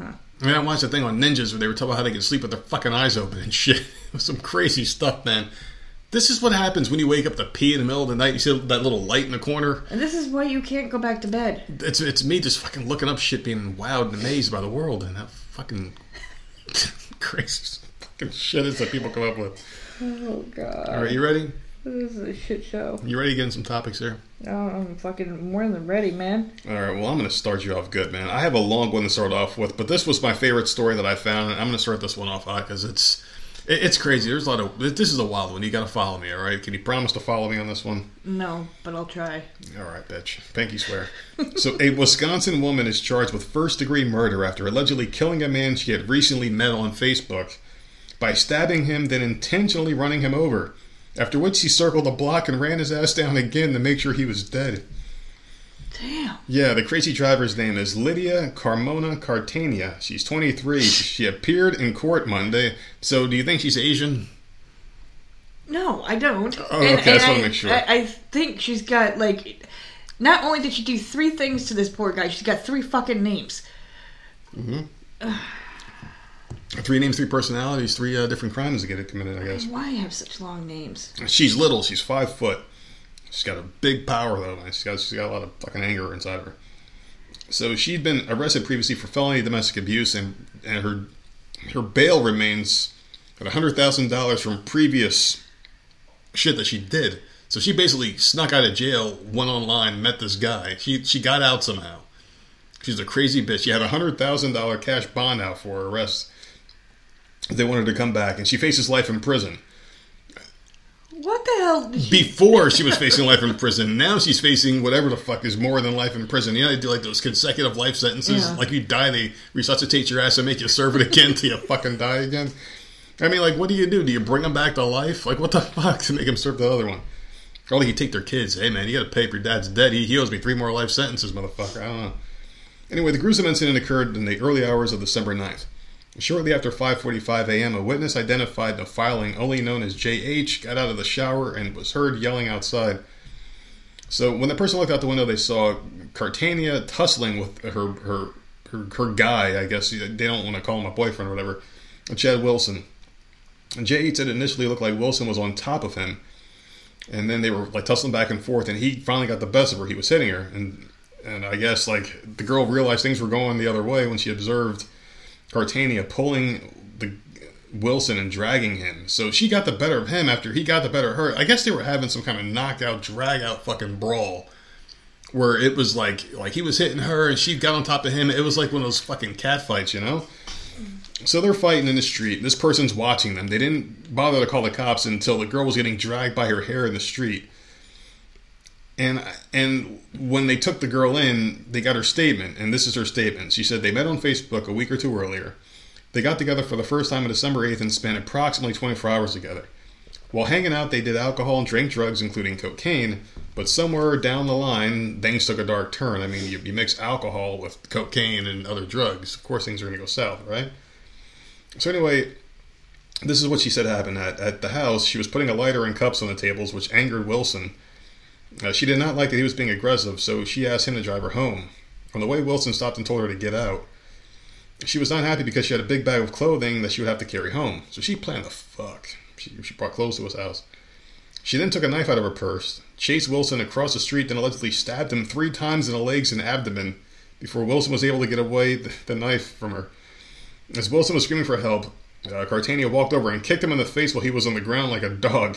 I mean, I watched a thing on ninjas where they were talking about how they could sleep with their fucking eyes open and shit. It was some crazy stuff, man. This is what happens when you wake up to pee in the middle of the night. You see that little light in the corner. And this is why you can't go back to bed. It's it's me just fucking looking up shit, being wowed and amazed by the world and that fucking crazy fucking shit is that people come up with. Oh god. All right, you ready? This is a shit show. You ready to get in some topics here? Oh, I'm fucking more than ready, man. All right, well, I'm going to start you off good, man. I have a long one to start off with, but this was my favorite story that I found, and I'm going to start this one off hot because it's it- it's crazy. There's a lot of this is a wild one. You got to follow me, all right? Can you promise to follow me on this one? No, but I'll try. All right, bitch. You, swear. so, a Wisconsin woman is charged with first degree murder after allegedly killing a man she had recently met on Facebook by stabbing him, then intentionally running him over. After which he circled the block and ran his ass down again to make sure he was dead. Damn. Yeah, the crazy driver's name is Lydia Carmona Cartania. She's 23. She appeared in court Monday. So, do you think she's Asian? No, I don't. Oh, okay, I wanna I, make sure. I, I think she's got like. Not only did she do three things to this poor guy, she's got three fucking names. Mm-hmm. Three names, three personalities, three uh, different crimes to get it committed, I guess. Why have such long names? She's little. She's five foot. She's got a big power though. She's got she's got a lot of fucking anger inside of her. So she'd been arrested previously for felony domestic abuse, and and her her bail remains at hundred thousand dollars from previous shit that she did. So she basically snuck out of jail, went online, met this guy. She she got out somehow. She's a crazy bitch. She had a hundred thousand dollar cash bond out for her arrest. They wanted to come back, and she faces life in prison. What the hell? Did she, Before she was facing life in prison, now she's facing whatever the fuck is more than life in prison. You know, they do like those consecutive life sentences. Yeah. Like you die, they resuscitate your ass and make you serve it again till you fucking die again. I mean, like, what do you do? Do you bring them back to life? Like, what the fuck to make them serve the other one? Or like you take their kids. Hey, man, you got to pay if your dad's dead. He, he owes me three more life sentences, motherfucker. I don't know. Anyway, the gruesome incident occurred in the early hours of December 9th. Shortly after 5:45 a.m., a witness identified the filing, only known as JH, got out of the shower and was heard yelling outside. So when the person looked out the window, they saw Cartania tussling with her her her, her guy. I guess they don't want to call him a boyfriend or whatever. Chad Wilson. And JH said it initially looked like Wilson was on top of him, and then they were like tussling back and forth, and he finally got the best of her. He was hitting her, and and I guess like the girl realized things were going the other way when she observed Cartania pulling the Wilson and dragging him. So she got the better of him after he got the better of her. I guess they were having some kind of knockout, drag out fucking brawl. Where it was like like he was hitting her and she got on top of him. It was like one of those fucking cat fights, you know? So they're fighting in the street. This person's watching them. They didn't bother to call the cops until the girl was getting dragged by her hair in the street. And and when they took the girl in, they got her statement, and this is her statement. She said they met on Facebook a week or two earlier. They got together for the first time on December 8th and spent approximately 24 hours together. While hanging out, they did alcohol and drank drugs, including cocaine, but somewhere down the line, things took a dark turn. I mean, you, you mix alcohol with cocaine and other drugs, of course things are going to go south, right? So, anyway, this is what she said happened. At, at the house, she was putting a lighter and cups on the tables, which angered Wilson. Uh, she did not like that he was being aggressive, so she asked him to drive her home. On the way, Wilson stopped and told her to get out. She was not happy because she had a big bag of clothing that she would have to carry home, so she planned to fuck. She, she brought clothes to his house. She then took a knife out of her purse, chased Wilson across the street, then allegedly stabbed him three times in the legs and abdomen before Wilson was able to get away the, the knife from her. As Wilson was screaming for help, uh, Cartania walked over and kicked him in the face while he was on the ground like a dog.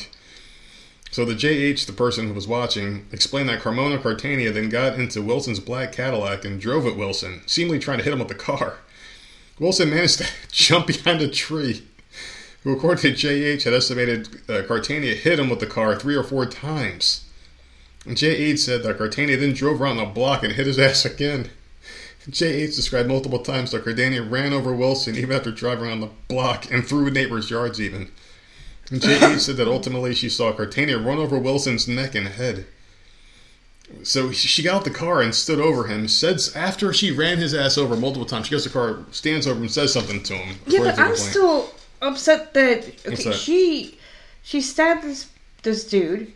So the JH, the person who was watching, explained that Carmona Cartania then got into Wilson's black Cadillac and drove at Wilson, seemingly trying to hit him with the car. Wilson managed to jump behind a tree, who, according to JH, had estimated uh, Cartania hit him with the car three or four times. JH said that Cartania then drove around the block and hit his ass again. JH described multiple times that Cartania ran over Wilson even after driving around the block and through neighbors' yards even. And JH said that ultimately she saw Cartania run over Wilson's neck and head. So she got out the car and stood over him. Says after she ran his ass over multiple times, she gets the car, stands over him, and says something to him. yeah, but I'm still upset that okay, that? she she stabbed this this dude.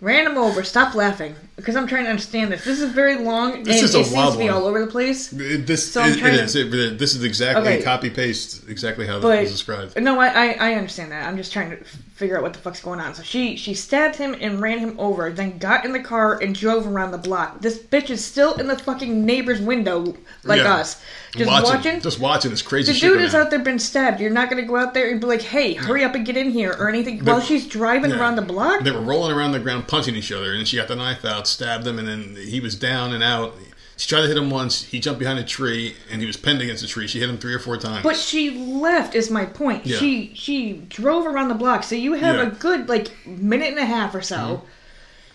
ran him over. Stop laughing, because I'm trying to understand this. This is very long, This and is a it seems to be one. all over the place. It- This So I'm it- trying to- is. It- this is exactly Okay. copy paste exactly how But it was described. no, I, I I understand that. I'm just trying to f- figure out what the fuck's going on. So she she stabbed him and ran him over, then got in the car and drove around the block. This bitch is still in the fucking neighbor's window like Yeah. us, just watching. just watching this crazy the shit. dude is out there been stabbed. You're not gonna go out there and be like, "Hey, hurry up and get in here" or anything while she's driving Yeah. around the block. They were rolling around the ground, punching each other, and she got the knife out, stabbed him, and then he was down and out. She tried to hit him once. He jumped behind a tree, and he was pinned against a tree. She hit him three or four times. But she left is my point. Yeah. She she drove around the block, so you have Yeah. a good like minute and a half or so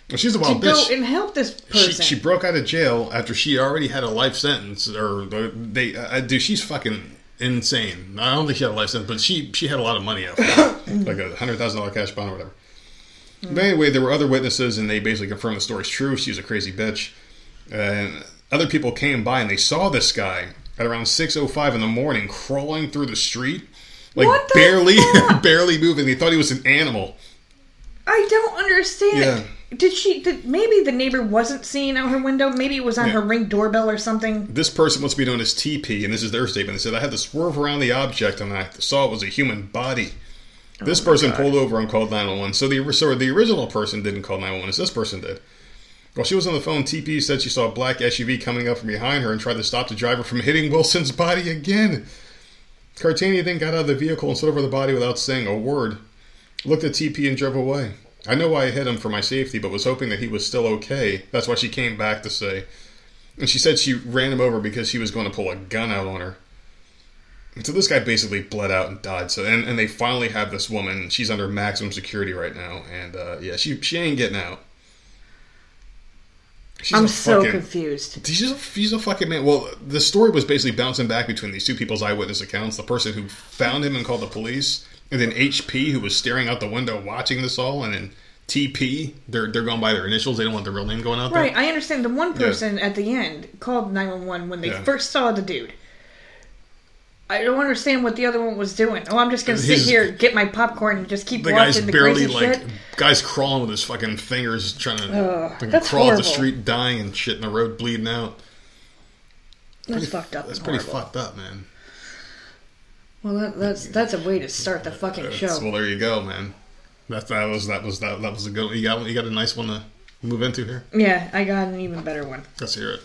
Well, she's a wild to wild go and help this Mm-hmm. She, person. she broke out of jail after she already had a life sentence, or they. Uh, dude, she's fucking insane. I don't think she had a life sentence, but she she had a lot of money out, like a hundred thousand dollar cash bond or whatever. But anyway, there were other witnesses, and they basically confirmed the story's true. She was a crazy bitch, and other people came by and they saw this guy at around six oh five in the morning crawling through the street, like the barely barely moving. They thought he was an animal. I don't understand. Yeah. Did she? Did maybe the neighbor wasn't seeing out her window? Maybe it was on Yeah. her ring doorbell or something. This person wants to be known as TP, and this is their statement. They said, I had to swerve around the object and I saw it was a human body. Oh, this person pulled over and called 911. So the, so the original person didn't call 911, as this person did. While she was on the phone, TP said she saw a black SUV coming up from behind her and tried to stop the driver from hitting Wilson's body again. Cartania then got out of the vehicle and stood over the body without saying a word. Looked at TP and drove away. I know why I hit him for my safety, but was hoping that he was still okay. That's why she came back to say. And she said she ran him over because he was going to pull a gun out on her. So this guy basically bled out and died. So and, and they finally have this woman. She's under maximum security right now, and uh, yeah, she she ain't getting out. She's I'm so fucking- confused. She's a, she's a fucking man. Well, the story was basically bouncing back between these two people's eyewitness accounts. The person who found him and called the police, and then HP who was staring out the window watching this all, and then TP. They're they're going by their initials. They don't want their real name going out Right, there. I understand. The one person at the end called 911 when they Yeah. first saw the dude. I don't understand what the other one was doing. Oh, I'm just gonna sit His- here, get my popcorn, and just keep The guy's watching the barely crazy like shit. guy's crawling with his fucking fingers, trying to Ugh, fucking crawl up the street, dying and shit in the road, bleeding out. That's fucked up. That's pretty horrible. fucked up, man. Well, that, that's that's a way to start the fucking That's- show. well, there you go, man. That that was that was that that was a good. one. You got you got a nice one to move into here. Yeah, I got an even better one. Let's hear it.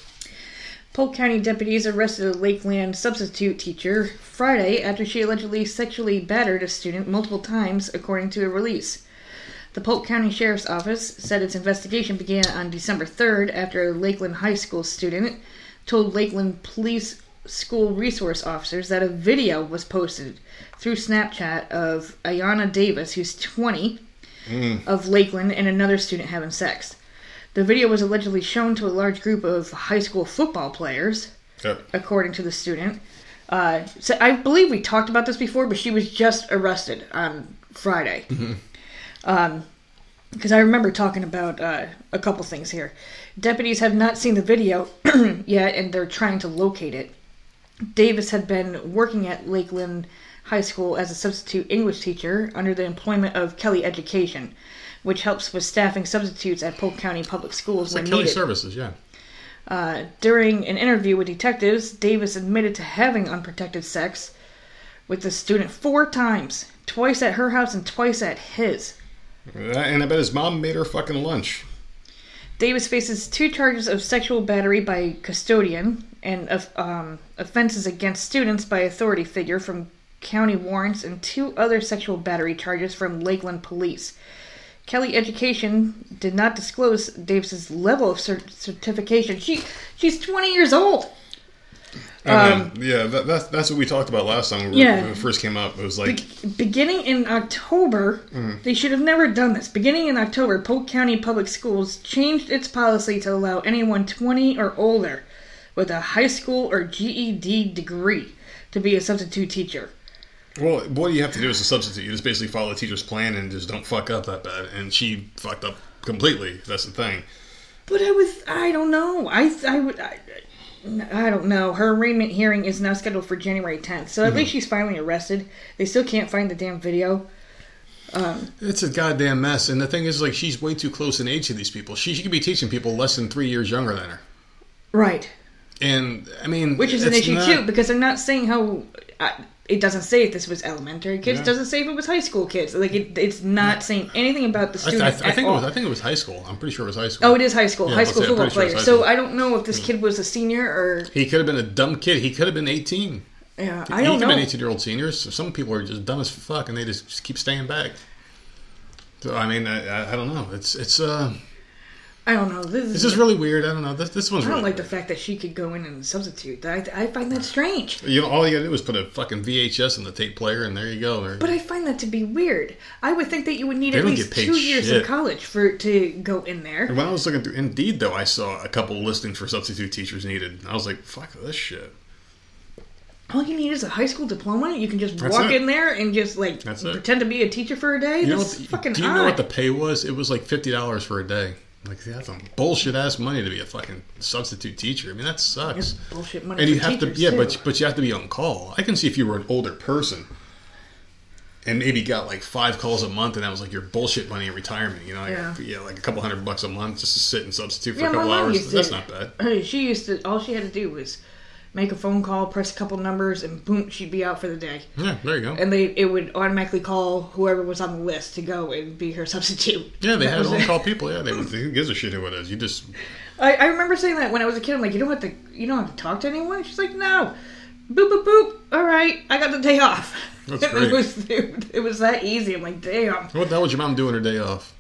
Polk County deputies arrested a Lakeland substitute teacher Friday after she allegedly sexually battered a student multiple times, according to a release. The Polk County Sheriff's Office said its investigation began on December 3rd after a Lakeland High School student told Lakeland Police School resource officers that a video was posted through Snapchat of Ayana Davis, who's 20, mm. of Lakeland and another student having sex. The video was allegedly shown to a large group of high school football players, Yep. according to the student. Uh, so I believe we talked about this before, but she was just arrested on Friday. Um, because I remember talking about uh, a couple things here. Deputies have not seen the video yet, and they're trying to locate it. Davis had been working at Lakeland High School as a substitute English teacher under the employment of Kelly Education, which helps with staffing substitutes at Polk County Public Schools It's when like Kelly needed. Services, yeah. Uh, during an interview with detectives, Davis admitted to having unprotected sex with the student four times, twice at her house and twice at his. And I bet his mom made her fucking lunch. Davis faces two charges of sexual battery by custodian and of um, offenses against students by authority figure from county warrants and two other sexual battery charges from Lakeland police. Kelly Education did not disclose Davis's level of cert- certification. She she's 20 years old. And then, yeah, that, that's that's what we talked about last time when, Um, Yeah. when it first came up. It was like, Be- beginning in October, they should have never done this. Beginning in October, Polk County Public Schools changed its policy to allow anyone 20 or older with a high school or GED degree to be a substitute teacher. Well, what you have to do as a substitute, you just basically follow the teacher's plan and just don't fuck up that bad. And she fucked up completely. That's the thing. But I was, I don't know. I, I would, I, I don't know. Her arraignment hearing is now scheduled for January 10th. So at least she's finally arrested. They still can't find the damn video. It's a goddamn mess. And the thing is, like, she's way too close in age to these people. She, she could be teaching people less than three years younger than her. Right. And I mean, Which is an issue not- too, because they're not saying how. Uh, it doesn't say if this was elementary kids. Yeah. It doesn't say if it was high school kids. Like it, it's not saying anything about the I, th- student I, th- I think it was. I think it was high school. I'm pretty sure it was high school. oh, it is high school. Yeah, high school say- football sure player. So. I don't know if this kid was a senior or. He could have been a dumb kid. He could have been 18. Yeah, I he don't could have been know. 18 year old seniors. So some people are just dumb as fuck, and they just, just keep staying back. So I mean, I, I, I don't know. It's it's uh, I don't know. This is. this is really weird. I don't know. This this one's I don't really like the fact that she could go in and substitute. I, I find that strange. You know, all you gotta do is put a fucking VHS in the tape player, and there you go. There- But I find that to be weird. I would think that you would need They at least two years shit. of college for to go in there. And when I was looking through Indeed, though, I saw a couple listings for substitute teachers needed. I was like, "Fuck this shit." All you need is a high school diploma. You can just That's walk it. in there and just like pretend to be a teacher for a day. You know That's what? fucking do you odd. know what the pay was? It was like fifty dollars for a day. Like that's some bullshit ass money to be a fucking substitute teacher. I mean, that It's sucks. bullshit money. And you have to, yeah, too. but but you have to be on call. I can see if you were an older person, and maybe got like five calls a month, and that was like your bullshit money in retirement. You know, like, Yeah. yeah, like a couple hundred bucks a month just to sit and substitute for Yeah, a couple hours. to- That's not bad. She used to. All she had to do was make a phone call, press a couple numbers, and boom, she'd be out for the day. Yeah, there you go. And they it would automatically call whoever was on the list to go and be her substitute. Yeah, they That had was on call people. Yeah, they, who gives a shit who it is? You just I, I remember saying that when I was a kid. I'm like, you don't have to, you don't have to talk to anyone. She's like, no, boop boop boop. All right, I got the day off. That's it great. was it, it was that easy. I'm like, damn. what the hell would your mom doing her day off?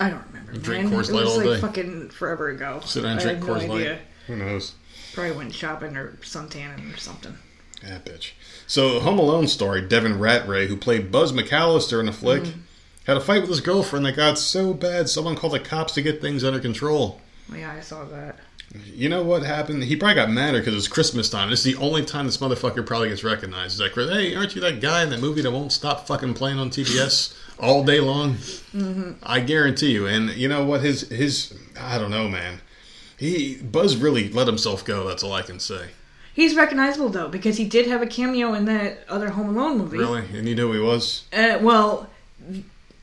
I don't remember. Drink man. Coors it Light was all like day. fucking forever ago. Sit down and drink no Coors idea. Light. Who knows? Probably went shopping or suntanning or something. Yeah, bitch. So, Home Alone story Devin Ratray, who played Buzz McAllister in the flick, Mm-hmm. had a fight with his girlfriend that got so bad someone called the cops to get things under control. Yeah, I saw that. You know what happened? He probably got mad because it's Christmas time. This is the only time this motherfucker probably gets recognized. He's like, hey, aren't you that guy in that movie that won't stop fucking playing on TBS all day long? Mm-hmm. I guarantee you. And you know what? His, his, I don't know, man. He, Buzz really let himself go. That's all I can say. He's recognizable though because he did have a cameo in that other Home Alone movie. Really? And you knew who he was? Uh, well,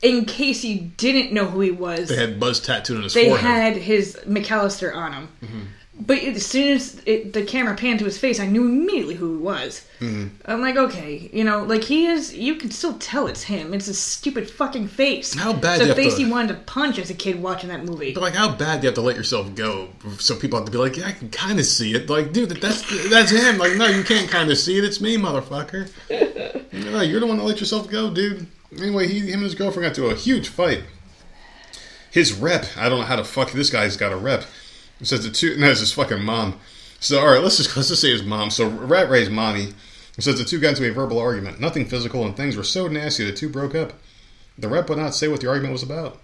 in case you didn't know who he was, They had Buzz tattooed on his they forehead. had his McAllister on him. But as soon as it, the camera panned to his face, I knew immediately who he was. Mm-hmm. I'm like, okay, you know, like he is. You can still tell it's him. It's a stupid fucking face. How bad It's you face to- he wanted to punch as a kid watching that movie. But like, how bad do you have to let yourself go so people have to be like, yeah, I can kind of see it. Like, dude, that's that's him. Like, no, you can't kind of see it. It's me, motherfucker. no, you're the one that let yourself go, dude. Anyway, he, him and his girlfriend got to a huge fight. His rep, I don't know how the fuck this guy's got a rep. It says the two, no, it's his fucking mom. So, all right, let's just let's just say his mom. So, Ratray's mommy says the two got into a verbal argument. Nothing physical, and things were so nasty the two broke up. The rep would not say what the argument was about.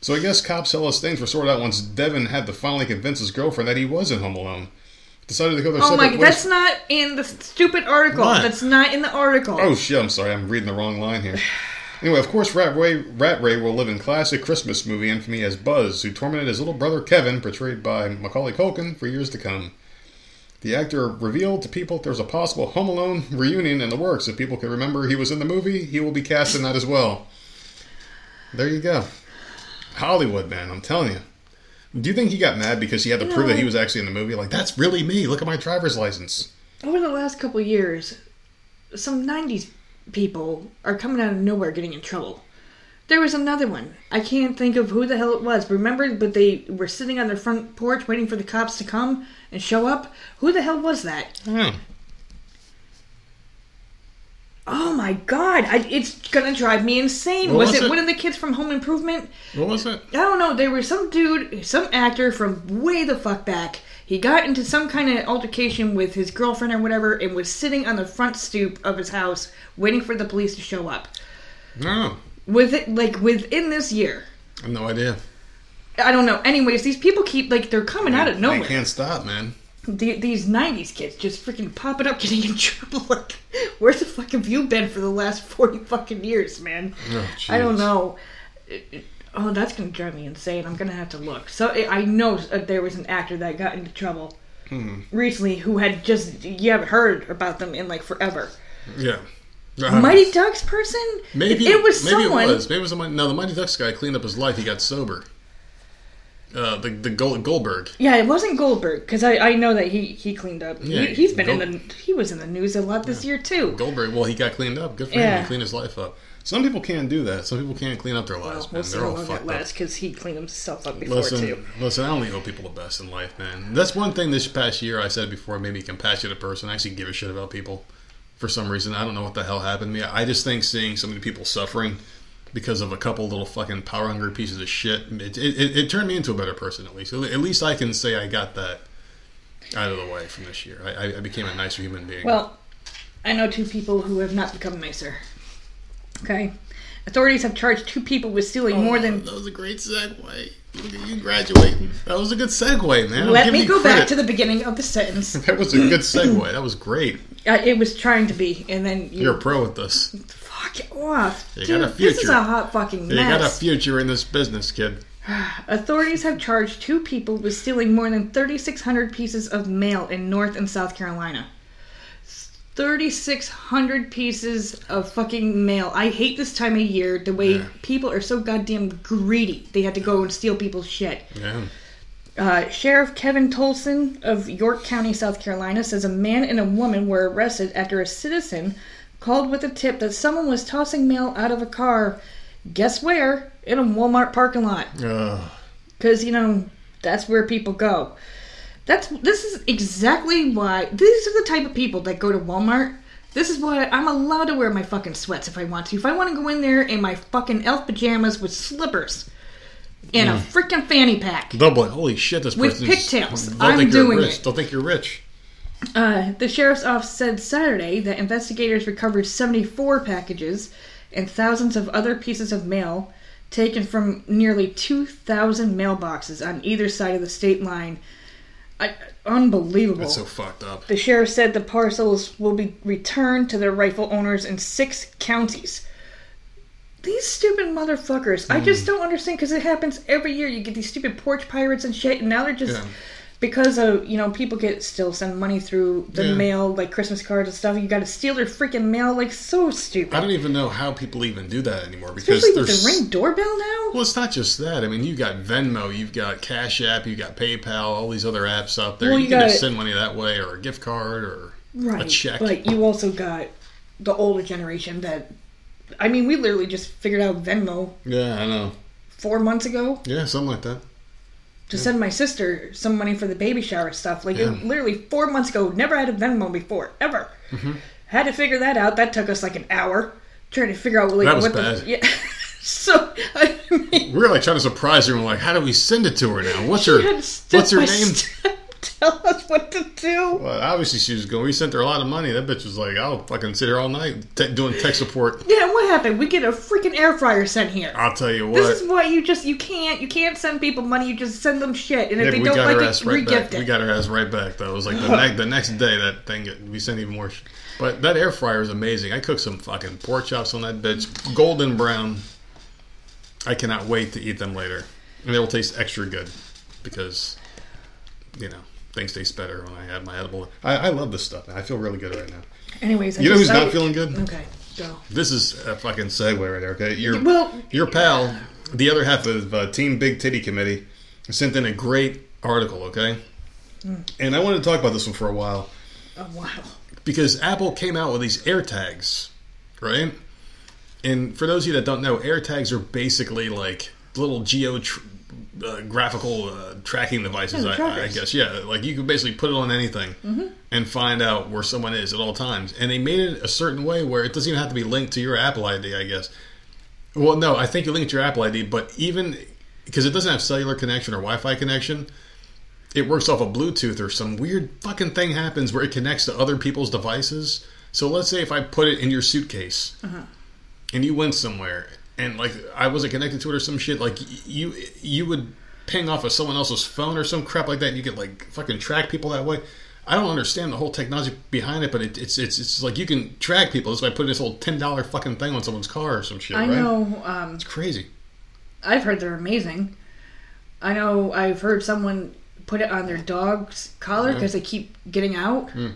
So I guess cops tell us things were sorted out once Devin had to finally convince his girlfriend that he was in Home Alone. Decided to go their Oh my! separate ways. That's not in the stupid article. What? That's not in the article. Oh shit! I'm sorry. I'm reading the wrong line here. Anyway, of course, Ratray, Rat Ray will live in classic Christmas movie infamy as Buzz, who tormented his little brother Kevin, portrayed by Macaulay Culkin, for years to come. The actor revealed to people there's a possible Home Alone reunion in the works. If people can remember he was in the movie, he will be cast in that as well. There you go. Hollywood, man, I'm telling you. Do you think he got mad because he had to You prove that he was actually in the movie? Like, that's really me. Look at my driver's license. Over the last couple years, some '90s people are coming out of nowhere getting in trouble. There was another one. I can't think of who the hell it was. Remember, but they were sitting on their front porch waiting for the cops to come and show up. Who the hell was that? Hmm. Oh my god! I, it's gonna drive me insane. Was, was it, it? one of the kids from Home Improvement? What was it? I don't know. There was some dude, some actor from way the fuck back. He got into some kind of altercation with his girlfriend or whatever, and was sitting on the front stoop of his house waiting for the police to show up. No. With it, like within this year, I have no idea. I don't know. Anyways, these people keep like they're coming out of They nowhere. can't stop, man. The, these '90s kids just freaking popping up, getting in trouble. Like, where the fuck have you been for the last forty fucking years, man? Oh, I don't know. It- it- oh, that's gonna drive me insane. I'm gonna have to look. So I know uh, there was an actor that got into trouble Hmm. recently who had just you haven't heard about them in like forever. Yeah. Mighty Ducks person? Maybe it was maybe someone. it was. Maybe it was someone. No, the Mighty Ducks guy cleaned up his life. He got sober. Uh, the the Gold, Goldberg. Yeah, it wasn't Goldberg because I, I know that he, he cleaned up. Yeah, he, he's been Gold- in the he was in the news a lot this year too. Goldberg. Well, he got cleaned up. Good for him. Yeah. He cleaned his life up. Some people can't do that. Some people can't clean up their lives, we'll man. They're all fucked up. because he cleaned himself up before Listen, too. listen. I only owe people the best in life, man. That's one thing this past year I said before made me a compassionate person. I actually give a shit about people for some reason. I don't know what the hell happened to me. I just think seeing so many people suffering because of a couple little fucking power hungry pieces of shit, it, it, it, turned me into a better person at least. At least I can say I got that out of the way from this year. I, I- became a nicer human being. Well, I know two people who have not become nicer. Okay, authorities have charged two people with stealing more than. that was a great segue. Look at you graduating. That was a good segue, man. Let me go back to the beginning of the sentence. That was a good segue. That was great. Uh, it was trying to be, and then you You're a pro at this. Fuck it off. You Dude, got a future. this is a hot fucking mess. You got a future in this business, kid. Authorities have charged two people with stealing more than 3,600 pieces of mail in North and South Carolina. 3,600 pieces of fucking mail. I hate this time of year, the way Yeah. people are so goddamn greedy. They had to go and steal people's shit. Yeah. Uh, Sheriff Kevin Tolson of York County, South Carolina, says a man and a woman were arrested after a citizen called with a tip that someone was tossing mail out of a car. Guess where? In a Walmart parking lot. Because, you know, that's where people go. That's This is exactly why. These are the type of people that go to Walmart. This is why I'm allowed to wear my fucking sweats if I want to. If I want to go in there in my fucking elf pajamas with slippers and a mm. freaking fanny pack. They'll be like, holy shit, this With person's... pigtails. They'll I'm think you're doing rich. it. They'll think you're rich. Uh, the sheriff's office said Saturday that investigators recovered 74 packages and thousands of other pieces of mail taken from nearly 2,000 mailboxes on either side of the state line. I, unbelievable. That's so fucked up. the sheriff said the parcels will be returned to their rightful owners in six counties. These stupid motherfuckers. I Hmm. just don't understand because it happens every year. You get these stupid porch pirates and shit, and now they're just Yeah. Because of you know people get still send money through the Yeah. mail like Christmas cards and stuff. You got to steal their freaking mail like so stupid. I don't even know how people even do that anymore because Especially with there's... the ring doorbell now. Well, it's not just that. I mean, you've got Venmo, you've got Cash App, you've got PayPal, all these other apps out there. Well, you, you can just send money that way or a gift card or right. a check. But you also got the older generation that. I mean, we literally just figured out Venmo yeah, I know. four months ago. Yeah, something like that. To send my sister some money for the baby shower stuff. Like Yeah. it, literally four months ago, never had a Venmo before ever. Mm-hmm. Had to figure that out. That took us like an hour trying to figure out like That was what bad. the yeah. so I mean, We were like trying to surprise her and we're like, how do we send it to her now? What's her what's her name? tell us what to do. Well, obviously she was going. We sent her a lot of money. That bitch was like, "I'll fucking sit here all night te- doing tech support." Yeah, what happened? We get a freaking air fryer sent here. I'll tell you what. This is why you just you can't you can't send people money. You just send them shit, and if they don't like it, right regift it. We got her ass right back. Though it was like the, ne- the next day that thing get, we sent even more. Sh- but that air fryer is amazing. I cooked some fucking pork chops on that bitch, golden brown. I cannot wait to eat them later, and they will taste extra good because you know things taste better when I have my edible. I, I love this stuff. I feel really good right now. Anyways, I You know just, who's I- not feeling good? Okay, go. This is a fucking segue right there. Okay, your Well, your pal, the other half of uh, Team Big Titty Committee, sent in a great article. Okay, and I wanted to talk about this one for a while oh, wow. because Apple came out with these AirTags, right? And for those of you that don't know, AirTags are basically like little geo. Tr- uh, graphical uh, tracking devices, Yeah, I, I guess. Yeah, like you could basically put it on anything and find out where someone is at all times. And they made it a certain way where it doesn't even have to be linked to your Apple ID, I guess. Well, no, I think you link it to your Apple ID, but even because it doesn't have cellular connection or Wi-Fi connection, it works off of Bluetooth or some weird fucking thing happens where it connects to other people's devices. So let's say if I put it in your suitcase and you went somewhere and like I wasn't connected to it or some shit, like you you would ping off of someone else's phone or some crap like that, and you could like fucking track people that way. I don't understand the whole technology behind it, but it, it's it's it's like you can track people just by putting this old ten dollar fucking thing on someone's car or some shit. I right? know. Um, It's crazy. I've heard they're amazing. I know I've heard someone put it on their dog's collar Yeah. because they keep getting out. Hmm.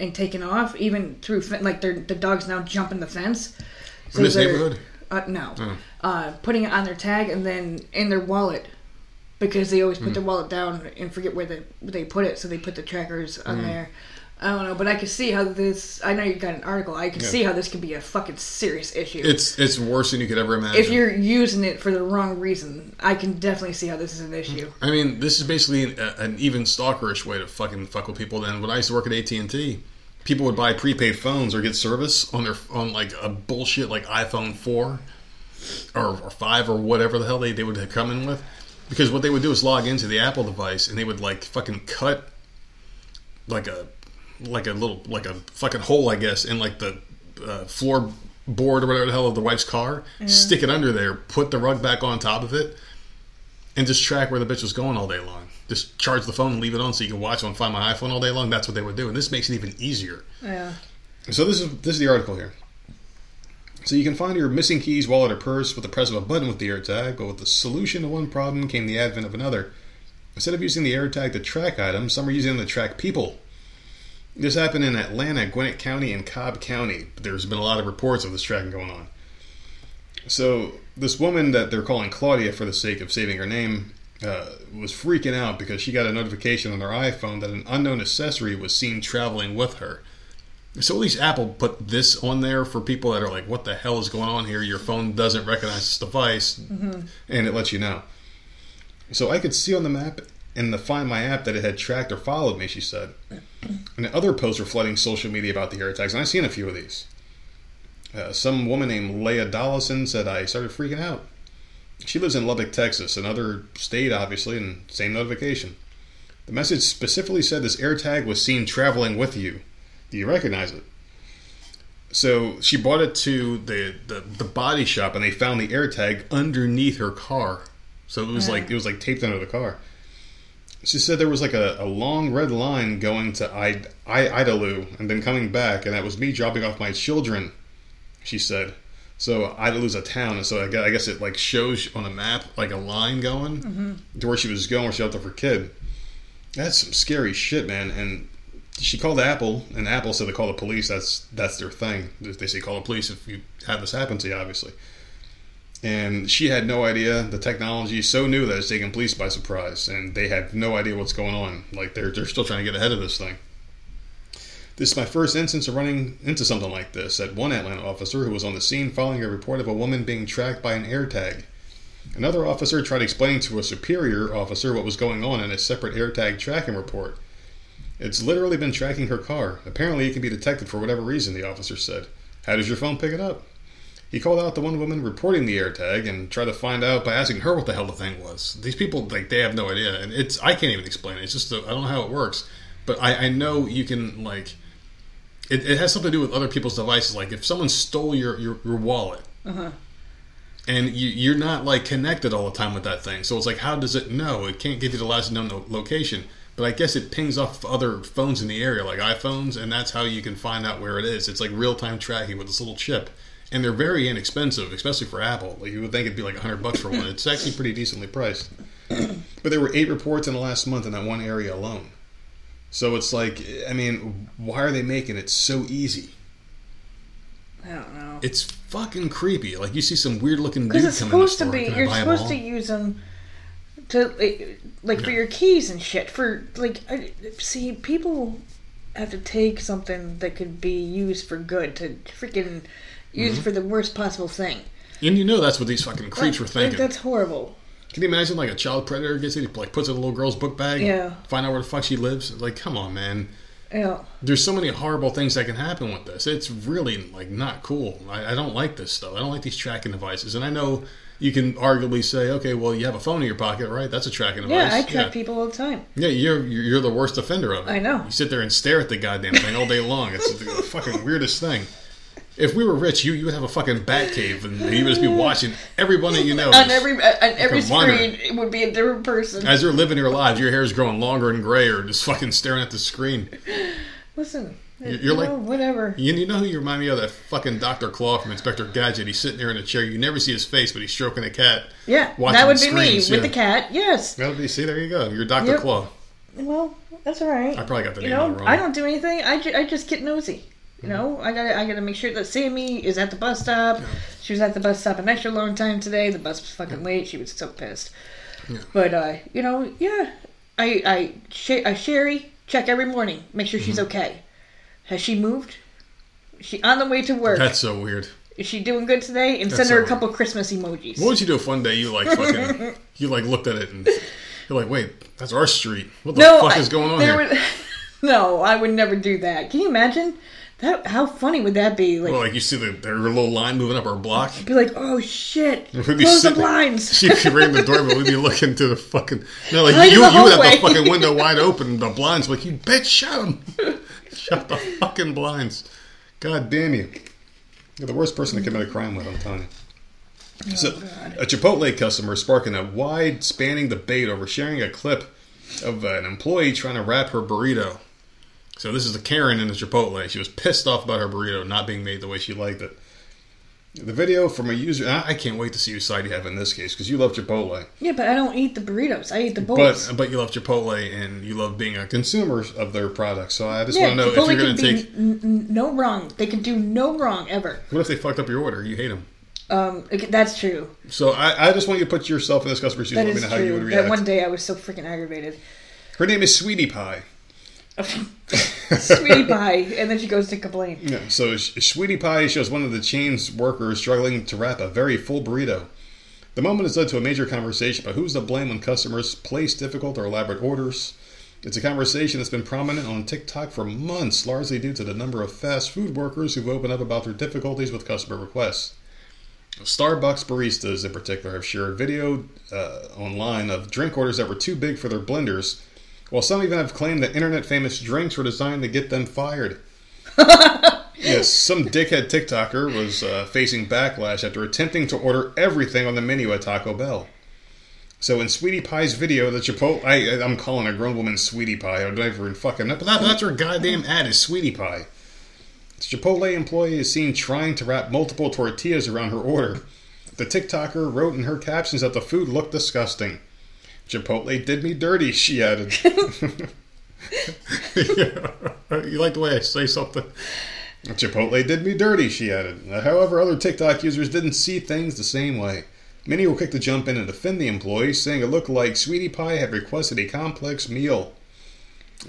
and taking off, even through like their the dogs now jumping the fence. So In this neighborhood? Uh, no, Oh. uh, putting it on their tag and then in their wallet because they always put Hmm. their wallet down and forget where they they put it, so they put the trackers Hmm. on there. I don't know, but I can see how this. I know you got an article. I can Yeah. see how this could be a fucking serious issue. It's it's worse than you could ever imagine. if you're using it for the wrong reason, I can definitely see how this is an issue. I mean, this is basically a, an even stalkerish way to fucking fuck with people. Then when I used to work at AT and T, people would buy prepaid phones or get service on their on like a bullshit like iPhone four or, or five or whatever the hell they, they would come in with, because what they would do is log into the Apple device and they would like fucking cut like a like a little like a fucking hole I guess in like the uh, floor board or whatever the hell of the wife's car, stick it under there, put the rug back on top of it and just track where the bitch was going all day long. Just charge the phone and leave it on so you can watch on Find My iPhone all day long. That's what they would do, and this makes it even easier. Yeah. So this is this is the article here. So you can find your missing keys, wallet, or purse with the press of a button with the AirTag, but with the solution to one problem came the advent of another. Instead of using the AirTag to track items, some are using them to track people. This happened in Atlanta, Gwinnett County, and Cobb County. But there's been a lot of reports of this tracking going on. So this woman that they're calling Claudia for the sake of saving her name uh, was freaking out because she got a notification on her iPhone that an unknown accessory was seen traveling with her. So at least Apple put this on there for people that are like, "What the hell is going on here? Your phone doesn't recognize this device," and it lets you know. So I could see on the map in the Find My app that it had tracked or followed me. She said, and other posts were flooding social media about the AirTags, and I've seen a few of these. Uh, some woman named Leah Dollison said I started freaking out. She lives in Lubbock, Texas, another state, obviously, and same notification. The message specifically said this AirTag was seen traveling with you. Do you recognize it? So she brought it to the, the, the body shop, and they found the AirTag underneath her car. So it was Yeah. like it was like taped under the car. She said there was like a, a long red line going to I, I, Idalou and then coming back, and that was me dropping off my children. She said. So Idalou's a town, and so I guess it like shows on a map like a line going mm-hmm. to where she was going, where she left off her kid. That's some scary shit, man. And she called Apple, and Apple said to call the police. That's that's their thing. They say call the police if you have this happen to you, obviously. And she had no idea. The technology is so new that it's taken police by surprise, and they had no idea what's going on. Like they're they're still trying to get ahead of this thing. This is my first instance of running into something like this. Said one Atlanta officer who was on the scene following a report of a woman being tracked by an AirTag. Another officer tried explaining to a superior officer what was going on in a separate AirTag tracking report. It's literally been tracking her car. Apparently, it can be detected for whatever reason, the officer said. How does your phone pick it up? He called out the one woman reporting the AirTag and tried to find out by asking her what the hell the thing was. These people, like, they have no idea, and it's I can't even explain it. It's just I I don't know how it works, but I, I know you can like. It, it has something to do with other people's devices. Like if someone stole your your, your wallet, Uh-huh. and you, you're not like connected all the time with that thing. So it's like, how does it know? It can't give you the last known location, but I guess it pings off other phones in the area, like iPhones, and that's how you can find out where it is. It's like real time tracking with this little chip, and they're very inexpensive, especially for Apple. Like you would think it'd be like hundred bucks for one. It's actually pretty decently priced. But there were eight reports in the last month in that one area alone. So it's like, I mean, why are they making it so easy? I don't know. It's fucking creepy. Like you see some weird looking dude Because it's come in the supposed to be, Can you're supposed to use them to like, like for your keys and shit. For like, I, see, people have to take something that could be used for good to freaking use Mm-hmm. for the worst possible thing. And you know that's what these fucking creeps were Like, thinking. that's horrible. Can you imagine like a child predator gets it, he, like puts it in a little girl's book bag, Yeah. find out where the fuck she lives? Like, come on, man. Yeah. There's so many horrible things that can happen with this. It's really like not cool. I, I don't like this stuff. I don't like these tracking devices. And I know you can arguably say, okay, well, you have a phone in your pocket, right? That's a tracking device. Yeah, I track people all the time. Yeah, you're you're you're the worst offender of it. I know. You sit there and stare at the goddamn thing all day long. It's the fucking weirdest thing. If we were rich, you you would have a fucking bat cave, and you would just be watching everyone that you know. On every uh, on every screen, it would be a different person. as you're living your lives, your hair is growing longer and grayer, just fucking staring at the screen. Listen, You're you like- know, whatever. You, you know who you remind me of? That fucking Dr. Claw from Inspector Gadget. He's sitting there in a chair. You never see his face, but he's stroking a cat. Yeah, that would be me screens, with the cat. Yes. Be, see, there you go. You're Dr. Yep. Claw. Well, that's all right. I probably got the you name know, wrong. I don't do anything. I, ju- I just get nosy. You know, I gotta I gotta make sure that Sammy is at the bus stop. She was at the bus stop an extra long time today. The bus was fucking late. She was so pissed. Yeah. But uh, you know, yeah, I I, sh- I Sherry check every morning, make sure Mm-hmm. she's okay. Has she moved? Is she on the way to work? That's so weird. Is she doing good today? And That's send her so a couple Christmas emojis. What would you do if one day you like fucking you like looked at it and you're like, wait, that's our street. What the no, fuck I- is going on there here? would- no, I would never do that. Can you imagine? That how funny would that be? Like, Well, like you see the their little line moving up our block. be like, oh shit, close the blinds. She could ring the door, but We'd be looking to the fucking. No, like you, you would have the fucking window wide open. The blinds, like you bitch, shut them, shut the fucking blinds. God damn you! You're the worst person to commit a crime with. I'm telling you. Oh, so, Oh, God. a Chipotle customer sparking a wide spanning debate over sharing a clip of an employee trying to wrap her burrito. So this is the Karen in the Chipotle. She was pissed off about her burrito not being made the way she liked it. The video from a user. I I can't wait to see whose side you have in this case because you love Chipotle, Yeah, but I don't eat the burritos. I eat the bowls. but but you love Chipotle and you love being a consumer of their products. So I just yeah, want to know Chipotle if you're going to take. n- n- no wrong. They can do no wrong ever. What if they fucked up your order? You hate them. Um, that's true. So I, I just want you to put yourself in this customer's shoes. And Let me know how you would react. That one day I was so freaking aggravated. Her name is Sweetie Pie. Sweetie pie, and then she goes to complain. Yeah, so Sweetie Pie shows one of the chain's workers struggling to wrap a very full burrito. The moment has led to a major conversation about who's to blame when customers place difficult or elaborate orders. It's a conversation that's been prominent on TikTok for months, largely due to the number of fast food workers who've opened up about their difficulties with customer requests. Starbucks baristas, in particular, have shared video uh, online of drink orders that were too big for their blenders, while some even have claimed that internet famous drinks were designed to get them fired. yes, some dickhead TikToker was uh, facing backlash after attempting to order everything on the menu at Taco Bell. So in Sweetie Pie's video, the Chipotle, I, I'm calling a grown woman Sweetie Pie. I don't even fucking know, but that, that's her goddamn ad is Sweetie Pie. The Chipotle employee is seen trying to wrap multiple tortillas around her order. The TikToker wrote in her captions that the food looked disgusting. Chipotle did me dirty, she added. you like the way I say something? Chipotle did me dirty, she added. However, other TikTok users didn't see things the same way. Many were quick to jump in and defend the employee, saying it looked like Sweetie Pie had requested a complex meal.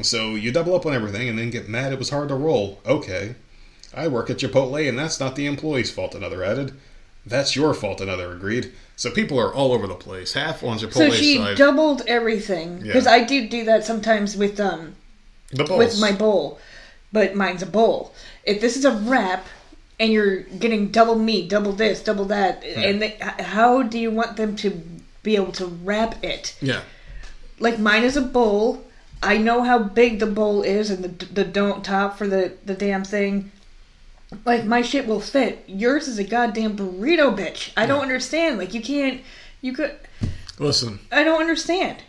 So you double up on everything and then get mad it was hard to roll. Okay. I work at Chipotle and that's not the employee's fault, another added. That's your fault, another agreed. So people are all over the place. Half on So Chipotle's she side. doubled everything because Yeah. I do do that sometimes with um the balls. with my bowl, but mine's a bowl. If this is a wrap and you're getting double meat, double this, double that, and they, h- how do you want them to be able to wrap it? Yeah. Like mine is a bowl. I know how big the bowl is and the the don't top for the the damn thing. Like my shit will fit. Yours is a goddamn burrito, bitch. I don't understand. Like you can't. You could. Listen, I don't understand.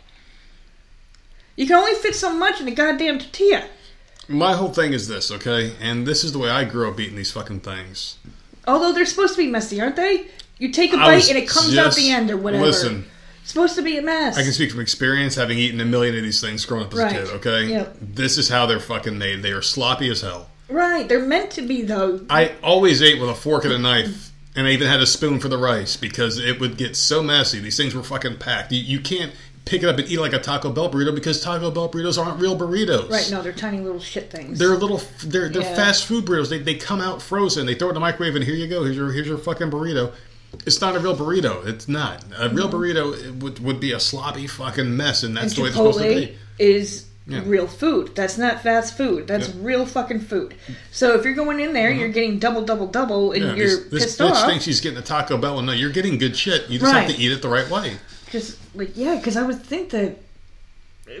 You can only fit so much in a goddamn tortilla. my whole thing is this, okay? And this is the way I grew up eating these fucking things. Although they're supposed to be messy, aren't they? You take a I bite and it comes out the end or whatever. Listen, It's supposed to be a mess. I can speak from experience having eaten a million of these things growing up as Right. a kid, okay? Yep. This is how they're fucking made. They are sloppy as hell. Right, they're meant to be though. I always ate with a fork and a knife, and I even had a spoon for the rice because it would get so messy. These things were fucking packed. You, you can't pick it up and eat like a Taco Bell burrito because Taco Bell burritos aren't real burritos. Right, no, they're tiny little shit things. They're little. They're they're Yeah. fast food burritos. They, they come out frozen. They throw it in the microwave and here you go. Here's your here's your fucking burrito. It's not a real burrito. It's not a real burrito. Would would be a sloppy fucking mess, and that's Mm-hmm. and the way it's supposed to be. is Yeah. real food. That's not fast food. That's Yeah. real fucking food. So if you're going in there, you're uh-huh. getting double, double, double, and Yeah, you're this, this pissed bitch off. thinks she's getting a Taco Bell, and no, you're getting good shit. You just have to eat it the right way. Just like yeah, because I would think that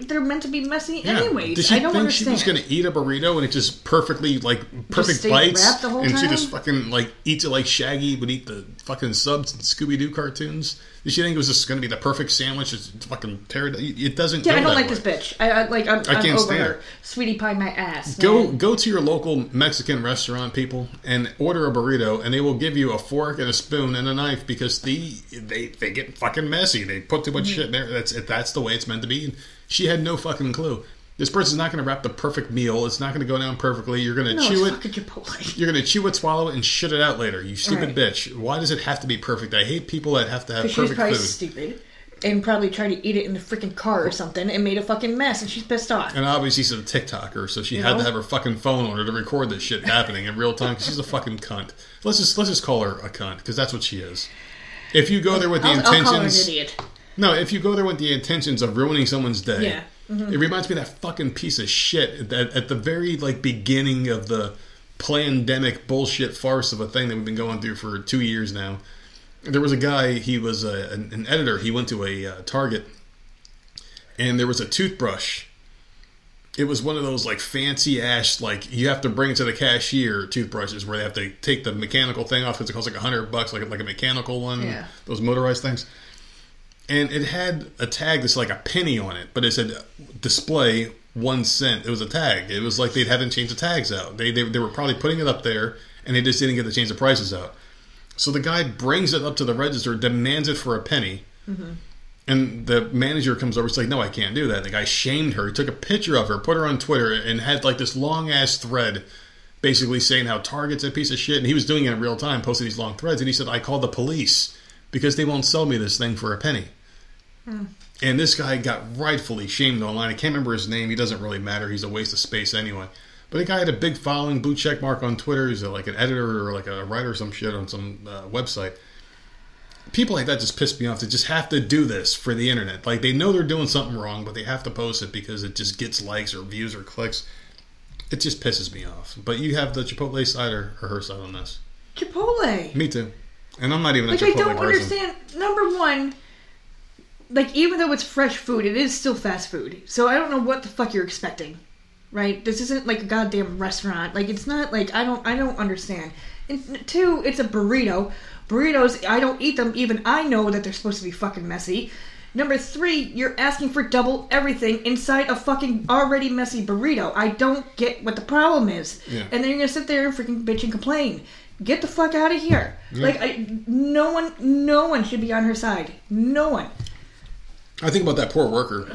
they're meant to be messy anyways. Did she I don't think understand. she was going to eat a burrito and it just perfectly like perfect bites, wrapped the whole and she just fucking like eats it like Shaggy would eat the fucking subs and Scooby Doo cartoons? Did she think it was just going to be the perfect sandwich? It's fucking terrible. it. Doesn't. Yeah, I don't like way. this bitch. I, I like. I'm, I can't am over stand her. Sweetie pie my ass. Go man. go to your local Mexican restaurant, people, and order a burrito, and they will give you a fork and a spoon and a knife because the they they get fucking messy. They put too much Mm-hmm. shit in there. That's that's the way it's meant to be. She had no fucking clue. This person's not going to wrap the perfect meal. It's not going to go down perfectly. You're going to No, chew it. Chipotle. You're going to chew it, swallow it, and shit it out later. You stupid Right. bitch. Why does it have to be perfect? I hate people that have to have Because she was perfect probably food. stupid and probably tried to eat it in the freaking car or something and made a fucking mess, and she's pissed off. And obviously she's a TikToker, so she You had know? to have her fucking phone on her to record this shit happening in real time because she's a fucking cunt. Let's just let's just call her a cunt because that's what she is. If you go there with the I'll, I'll call her an intentions, idiot. no, if you go there with the intentions of ruining someone's day, Yeah. Mm-hmm. it reminds me of that fucking piece of shit at, at the very like beginning of the pandemic bullshit farce of a thing that we've been going through for two years now. There was a guy, he was a, an, an editor. He went to a uh, Target, and there was a toothbrush. It was one of those like fancy ass like you have to bring it to the cashier toothbrushes where they have to take the mechanical thing off because it costs like a hundred bucks like like a mechanical one Yeah. those motorized things and it had a tag that's like a penny on it, but it said display one cent. It was a tag. It was like they hadn't changed the tags out. They, they they were probably putting it up there, and they just didn't get to change the prices out. So the guy brings it up to the register, demands it for a penny, mm-hmm. and the manager comes over. He's like, "No, I can't do that." The guy shamed her. He took a picture of her, put her on Twitter, and had like this long ass thread. Basically saying how Target's a piece of shit, and he was doing it in real time, posting these long threads. And he said, "I called the police because they won't sell me this thing for a penny." And this guy got rightfully shamed online. I can't remember his name. He doesn't really matter. He's a waste of space anyway. But the guy had a big following, blue check mark on Twitter. He's like an editor or like a writer or some shit on some uh, website. People like that just piss me off. They just have to do this for the internet. Like they know they're doing something wrong, but they have to post it because it just gets likes or views or clicks. It just pisses me off. But you have the Chipotle side or, or her side on this. Chipotle. Me too. And I'm not even a Like I don't person. understand. Number one, like even though it's fresh food, it is still fast food. So I don't know what the fuck you're expecting, right? This isn't like a goddamn restaurant. Like it's not like I don't I don't understand. And two, it's a burrito. Burritos, I don't eat them. Even I know that they're supposed to be fucking messy. Number three, you're asking for double everything inside a fucking already messy burrito. I don't get what the problem is. Yeah. And then you're gonna sit there and freaking bitch and complain. Get the fuck out of here. Like I, no one, no one should be on her side. No one. I think about that poor worker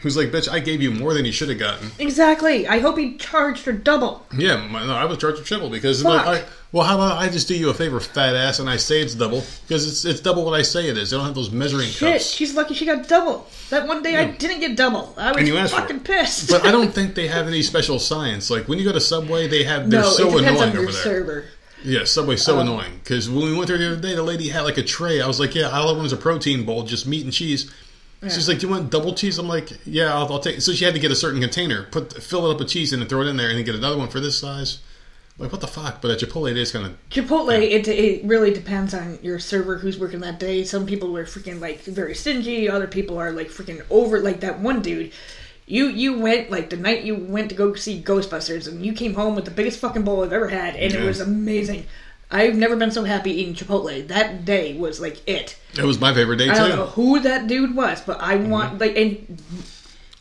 who's like, "Bitch, I gave you more than you should have gotten." Exactly. I hope he charged her double. Yeah, my, no, I was charged with triple because like, I, well, how about I just do you a favor, fat ass, and I say it's double because it's it's double what I say it is. They don't have those measuring Shit, cups. she's lucky she got double. That one day I didn't get double. I was fucking pissed. But I don't think they have any special science. Like when you go to Subway, they have they're no, so it depends annoying on your over there. server. Yeah, Subway's so Um, annoying because when we went there the other day, the lady had like a tray. I was like, "Yeah, all I want is a protein bowl, just meat and cheese." She's like, "Do you want double cheese?" I'm like, "Yeah, I'll, I'll take." So she had to get a certain container, put fill it up with cheese, and then throw it in there, and then get another one for this size. Like, what the fuck? But at Chipotle, it is kind of Chipotle, it, it really depends on your server who's working that day. Some people are freaking like very stingy. Other people are like freaking over. Like that one dude, you you went like the night you went to go see Ghostbusters, and you came home with the biggest fucking bowl I've ever had, and it was amazing. I've never been so happy eating Chipotle. That day was like it. it was my favorite day I too. I don't know who that dude was, but I mm-hmm. want like, and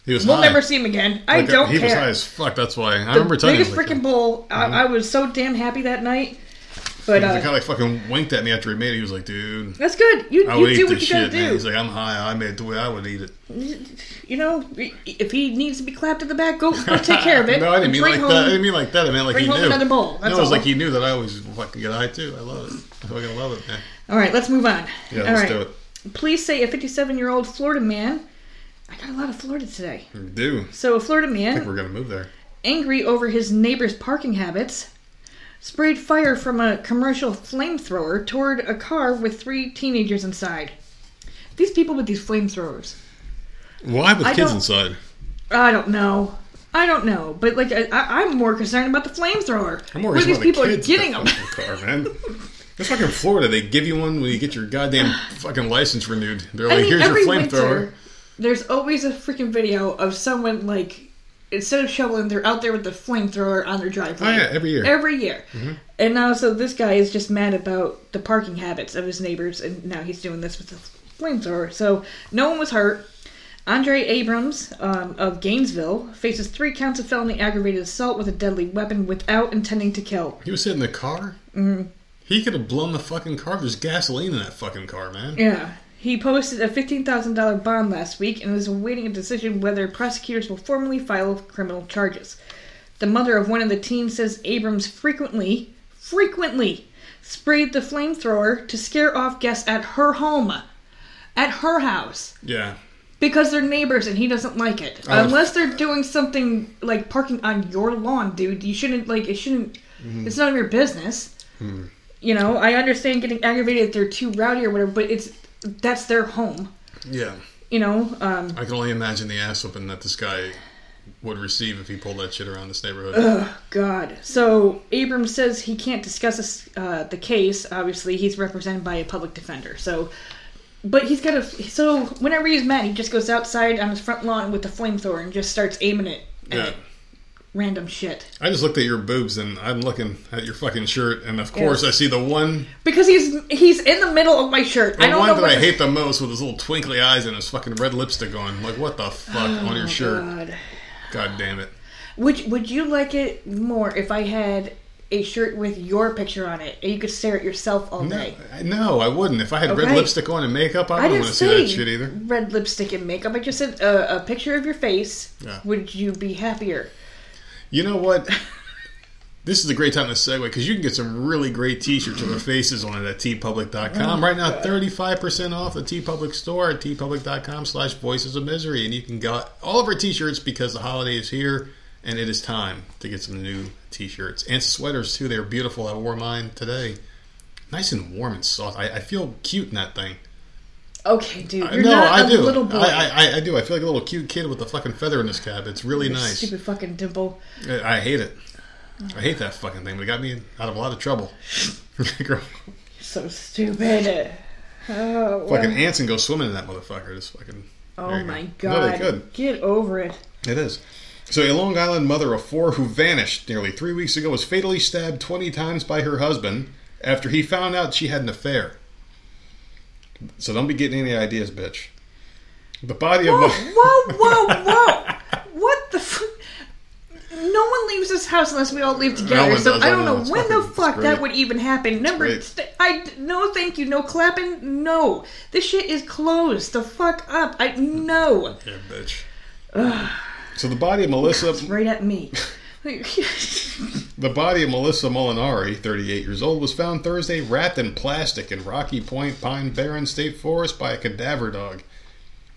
He was we'll high. never see him again. I Like, uh, don't he care. was high as fuck. That's why I the remember telling biggest him. Like, freaking bowl. I, mm-hmm. I was so damn happy that night. But he uh, kind of like fucking winked at me after he made it. He was like, "Dude, that's good. You, I you do what you gotta shit, man." do. He's like, "I'm high. I made it the way I would eat it." you know, if he needs to be clapped in the back, go go take care of it. no, I didn't mean like home, that. I didn't mean like that. I meant like bring he home knew. another bowl. That's no, it was all. like he knew that I always fucking get high too. I love it. I fucking love it, man. All right, let's move on. Yeah, all let's right. do it. Police say a 57 year old Florida man. I got a lot of Florida today. We do. So a Florida I think man, we're gonna move there. angry over his neighbor's parking habits, sprayed fire from a commercial flamethrower toward a car with three teenagers inside. These people with these flamethrowers. Why with I kids don't- inside? I don't know. I don't know, but like I, I- I'm more concerned about the flamethrower. I'm more Where these people are getting in them. the car, man. It's fucking Florida. They give you one when you get your goddamn fucking license renewed. They're like, I mean, "Here's every your flamethrower." winter, there's always a freaking video of someone like instead of shoveling, they're out there with the flamethrower on their driveway. Oh yeah, every year. Every year. And now, so this guy is just mad about the parking habits of his neighbors, and now he's doing this with the flamethrower. So no one was hurt. Andre Abrams um, of Gainesville faces three counts of felony aggravated assault with a deadly weapon without intending to kill. He was sitting in the car? Mm-hmm. He could have blown the fucking car. There's gasoline in that fucking car, man. Yeah. He posted a $15,000 bond last week and is awaiting a decision whether prosecutors will formally file criminal charges. The mother of one of the teens says Abrams frequently, frequently sprayed the flamethrower to scare off guests at her home, at her house, Yeah. because they're neighbors and he doesn't like it. Oh. Unless they're doing something like parking on your lawn, dude. You shouldn't like it. Shouldn't. Mm-hmm. It's none of your business. Hmm. You know, I understand getting aggravated if they're too rowdy or whatever, but it's that's their home. Yeah. You know, um, I can only imagine the ass whooping that this guy would receive if he pulled that shit around this neighborhood. God. So Abrams says he can't discuss uh, the case. Obviously, he's represented by a public defender. So, but he's got a. So whenever he's mad, he just goes outside on his front lawn with the flamethrower and just starts aiming it at Yeah. Random shit. I just looked at your boobs and I'm looking at your fucking shirt, and of course Yeah. I see the one, Because he's he's in the middle of my shirt. the I don't one know that I hate the most with his little twinkly eyes and his fucking red lipstick on. Like, what the fuck on your oh, shirt? Oh, God. God damn it. Would would you like it more if I had a shirt with your picture on it and you could stare at yourself all day? I- no, I wouldn't. If I had red lipstick on and makeup, I I wouldn't didn't want to see that shit either. red lipstick and makeup. I just said a, a picture of your face. Yeah. Would you be happier? You know what? This is a great time to segue because you can get some really great t-shirts with our faces on it at teepublic.com. Right now, 35% off the teepublic store at teepublic.com slash voices of misery. And you can get all of our t-shirts because the holiday is here and it is time to get some new t-shirts. And sweaters, too. They're beautiful. I wore mine today. Nice and warm and soft. I, I feel cute in that thing. Okay, dude, I- you're no, not I a do. little boy. I, I, I do. I feel like a little cute kid with a fucking feather in his cap. It's really You nice. Stupid fucking dimple. I I hate it. I hate that fucking thing. But it got me out of a lot of trouble. Girl, You're So stupid. Oh, well. fucking ants and go swimming in that motherfucker. Just fucking. oh my go. No, god. they could. Get over it. It is. So, a Long Island mother of four who vanished nearly three weeks ago was fatally stabbed 20 times by her husband after he found out she had an affair. So, don't be getting any ideas, bitch. The body of. Whoa, whoa, whoa, whoa! what the? F- no one leaves this house unless we all leave together. one so does, I don't know, know when the fucking- it's fuck that would even happen. Number, st- I no, thank you, no clapping, no. This shit is closed. The fuck up. I no. yeah, bitch. So, the body of Melissa. Right at me. The body of Melissa Molinari, 38 years old, was found Thursday wrapped in plastic in Rocky Point Pine Barren State Forest by a cadaver dog.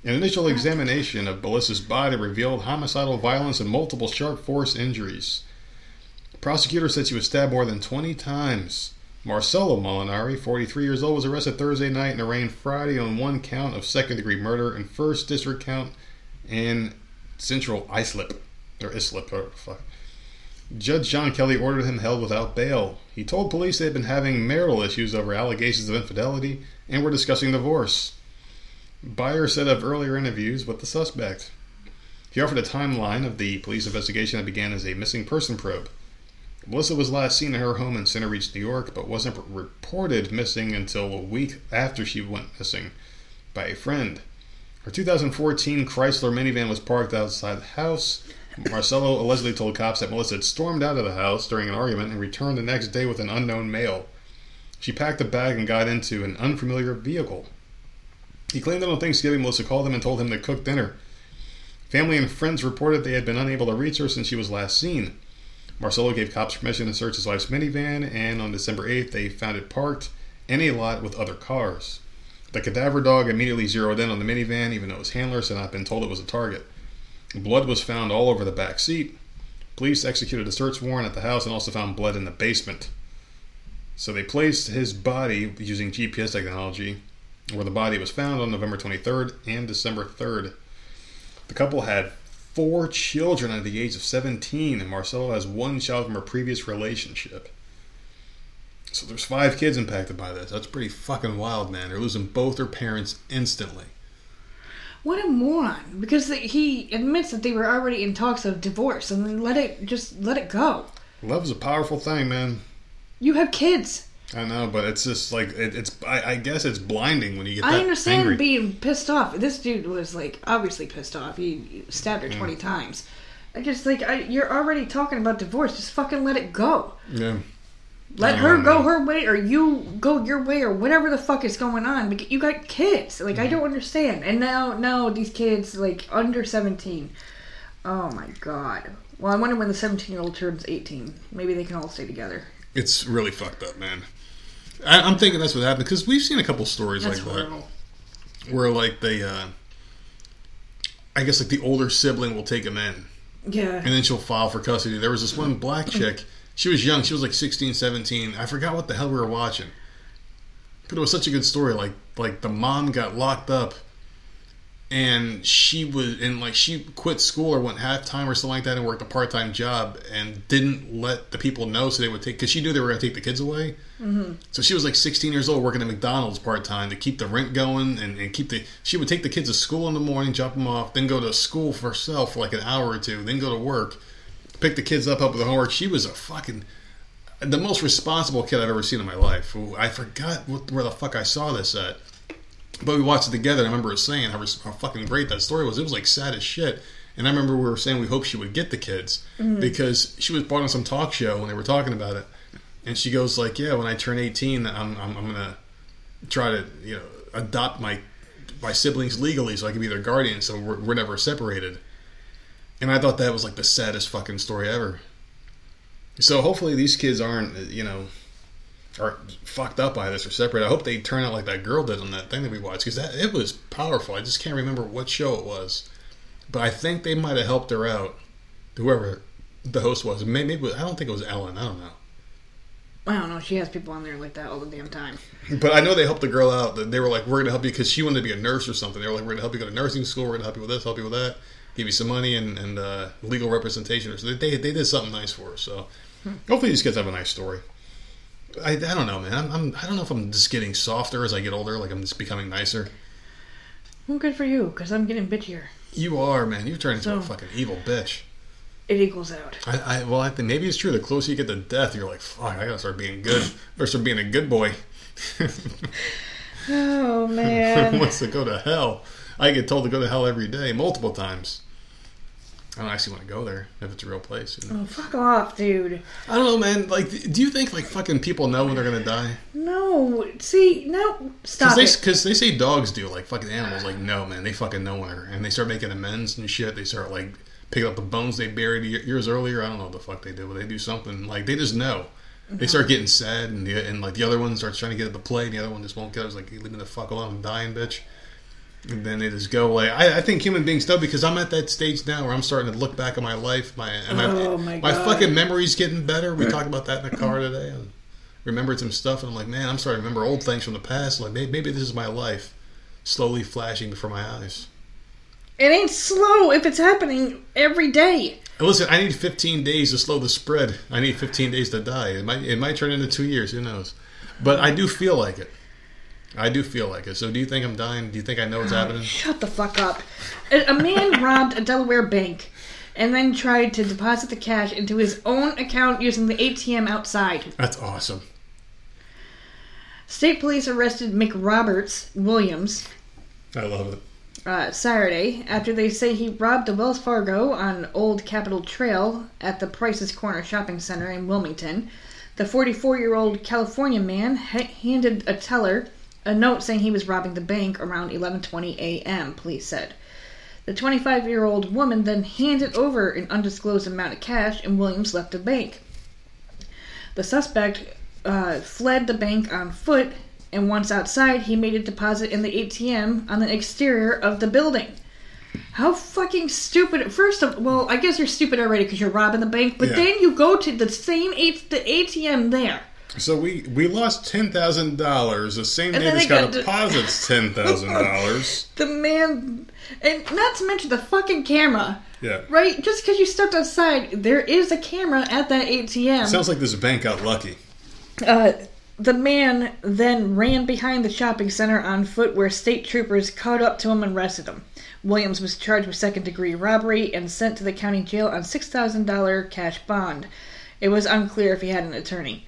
An initial examination of Melissa's body revealed homicidal violence and multiple sharp force injuries. Prosecutors said she was stabbed more than 20 times. Marcelo Molinari, 43 years old, was arrested Thursday night and arraigned Friday on one count of second degree murder and first district count in Central Islip. Or Islip, or fuck. Judge John Kelly ordered him held without bail. He told police they had been having marital issues over allegations of infidelity and were discussing divorce. Byer said of earlier interviews with the suspect. He offered a timeline of the police investigation that began as a missing person probe. Melissa was last seen at her home in Centereach, New York, but wasn't reported missing until a week after she went missing by a friend. Her 2014 Chrysler minivan was parked outside the house. Marcelo allegedly told cops that Melissa had stormed out of the house during an argument and returned the next day with an unknown male. She packed a bag and got into an unfamiliar vehicle. He claimed that on Thanksgiving, Melissa called him and told him to cook dinner. Family and friends reported they had been unable to reach her since she was last seen. Marcelo gave cops permission to search his wife's minivan, and on December 8th, they found it parked in a lot with other cars. The cadaver dog immediately zeroed in on the minivan, even though his handlers had not been told it was a target. Blood was found all over the back seat. Police executed a search warrant at the house and also found blood in the basement. So they placed his body using GPS technology where the body was found on November 23rd and December 3rd. The couple had four children at the age of 17, and Marcelo has one child from a previous relationship. So there's five kids impacted by this. That's pretty fucking wild, man. They're losing both their parents instantly. What a moron! Because he admits that they were already in talks of divorce, and then let it just let it go. Love is a powerful thing, man. You have kids. I know, but it's just like it, it's. I, I guess it's blinding when you get. That I understand angry. being pissed off. This dude was like obviously pissed off. He stabbed her Mm. twenty times. I just like I, you're already talking about divorce. Just fucking let it go. Yeah. Let her go her way, or you go your way, or whatever the fuck is going on. Because you got kids. Like I don't understand. And now, now these kids like under seventeen. Oh my god. Well, I wonder when the seventeen-year-old turns eighteen. Maybe they can all stay together. It's really fucked up, man. I, I'm thinking that's what happened because we've seen a couple stories That's like that. where like they uh I guess like the older sibling will take him in Yeah. and then she'll file for custody. There was this one black chick. She was young. She was like 16, 17. I forgot what the hell we were watching. But it was such a good story. Like like the mom got locked up and she was and like she quit school or went half time or something like that and worked a part time job and didn't let the people know so they would take because she knew they were going to take the kids away. Mm-hmm. So she was like 16 years old, working at McDonald's part time to keep the rent going and, and keep the. She would take the kids to school in the morning, drop them off, then go to school for herself for like an hour or two, then go to work, pick the kids up, help with the homework. She was a fucking the most responsible kid I've ever seen in my life. I forgot what, where the fuck I saw this at, but we watched it together. And I remember her saying how, how fucking great that story was. It was like sad as shit. And I remember we were saying we hope she would get the kids mm-hmm. because she was brought on some talk show when they were talking about it. And she goes like, "Yeah, when I turn 18, I'm, I'm, I'm gonna try to you know adopt my my siblings legally so I can be their guardian, so we're, we're never separated." And I thought that was like the saddest fucking story ever. So hopefully these kids aren't you know are fucked up by this or separate. I hope they turn out like that girl did on that thing that we watched because that it was powerful. I just can't remember what show it was, but I think they might have helped her out. Whoever the host was, maybe, maybe I don't think it was Ellen. I don't know. I don't know. She has people on there like that all the damn time. But I know they helped the girl out. That They were like, "We're going to help you," because she wanted to be a nurse or something. They were like, "We're going to help you go to nursing school. We're going to help you with this, help you with that, give you some money and, and uh, legal representation." or So they, they did something nice for us. So hopefully these kids have a nice story. I, I don't know, man. I'm, I'm I don't know if I'm just getting softer as I get older. Like I'm just becoming nicer. Well, good for you, because I'm getting bitchier. You are, man. You've turned into a fucking evil bitch. It equals out. I, I well, I think maybe it's true. The closer you get to death, you're like, "Fuck, I gotta start being good, or start being a good boy." Oh man. wants to go to hell. I get told to go to hell every day, multiple times. I don't actually want to go there if it's a real place. You know? oh, fuck off, dude. I don't know, man. Like, do you think like fucking people know when they're gonna die? No, see, no, stop Because it. they, 'cause they say dogs do, like fucking animals. Like, no, man, they fucking know when they're, and they start making amends and shit. They start like picking up the bones they buried years earlier. I don't know what the fuck they do, but they do something. Like, they just know. They start getting sad, and the and like the other one starts trying to get at the play, and the other one just won't get. it. It's like, leave me the fuck alone, I'm dying, bitch. And then they just go away. I, I think human beings know because I'm at that stage now where I'm starting to look back at my life. My and my, Oh, my God. fucking memory's getting better. We talked about that in the car today. And remembered some stuff, and I'm like, man, I'm starting to remember old things from the past. Like maybe, maybe this is my life, slowly flashing before my eyes. It ain't slow if it's happening every day. Listen, I need 15 days to slow the spread. I need 15 days to die. It might it might turn into two years. Who knows? But I do feel like it. I do feel like it. So do you think I'm dying? Do you think I know what's happening? Shut the fuck up. A, man robbed a Delaware bank and then tried to deposit the cash into his own account using the ATM outside. That's awesome. State police arrested Mick Roberts Williams I love it. uh, Saturday after they say he robbed a Wells Fargo on Old Capitol Trail at the Price's Corner Shopping Center in Wilmington. The 44 year old California man ha- handed a teller a note saying he was robbing the bank around 11:20 a.m. Police said. The 25 year old woman then handed over an undisclosed amount of cash, and Williams left the bank. The suspect uh, fled the bank on foot, and once outside, he made a deposit in the ATM on the exterior of the building. How fucking stupid! First of well, I guess you're stupid already because you're robbing the bank, but Yeah. then you go to the same A- the ATM there. So we we lost ten thousand dollars the same day this guy to- deposits ten thousand dollars. The man, and not to mention the fucking camera, Yeah. right? Just because you stepped outside, there is a camera at that ATM. Sounds like this bank got lucky. Uh, the man then ran behind the shopping center on foot, where state troopers caught up to him and arrested him. Williams was charged with second degree robbery and sent to the county jail on $6,000 cash bond. It was unclear if he had an attorney.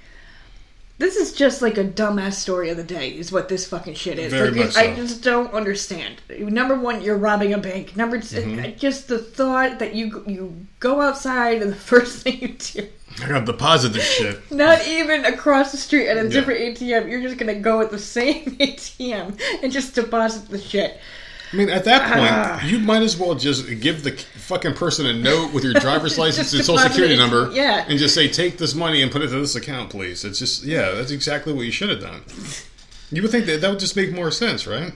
This is just like a dumbass story of the day, is what this fucking shit is. Very like, much I just don't understand. Number one, you're robbing a bank. Number 2 Mm-hmm. just the thought that you you go outside and the first thing you do, I gotta deposit this shit. not even across the street at a Yeah. different ATM, you're just gonna go at the same ATM and just deposit the shit. I mean, at that point, Ah. you might as well just give the fucking person a note with your driver's license and social security it, number, yeah. and just say, "Take this money and put it to this account, please." It's just, yeah, that's exactly what you should have done. You would think that that would just make more sense, right?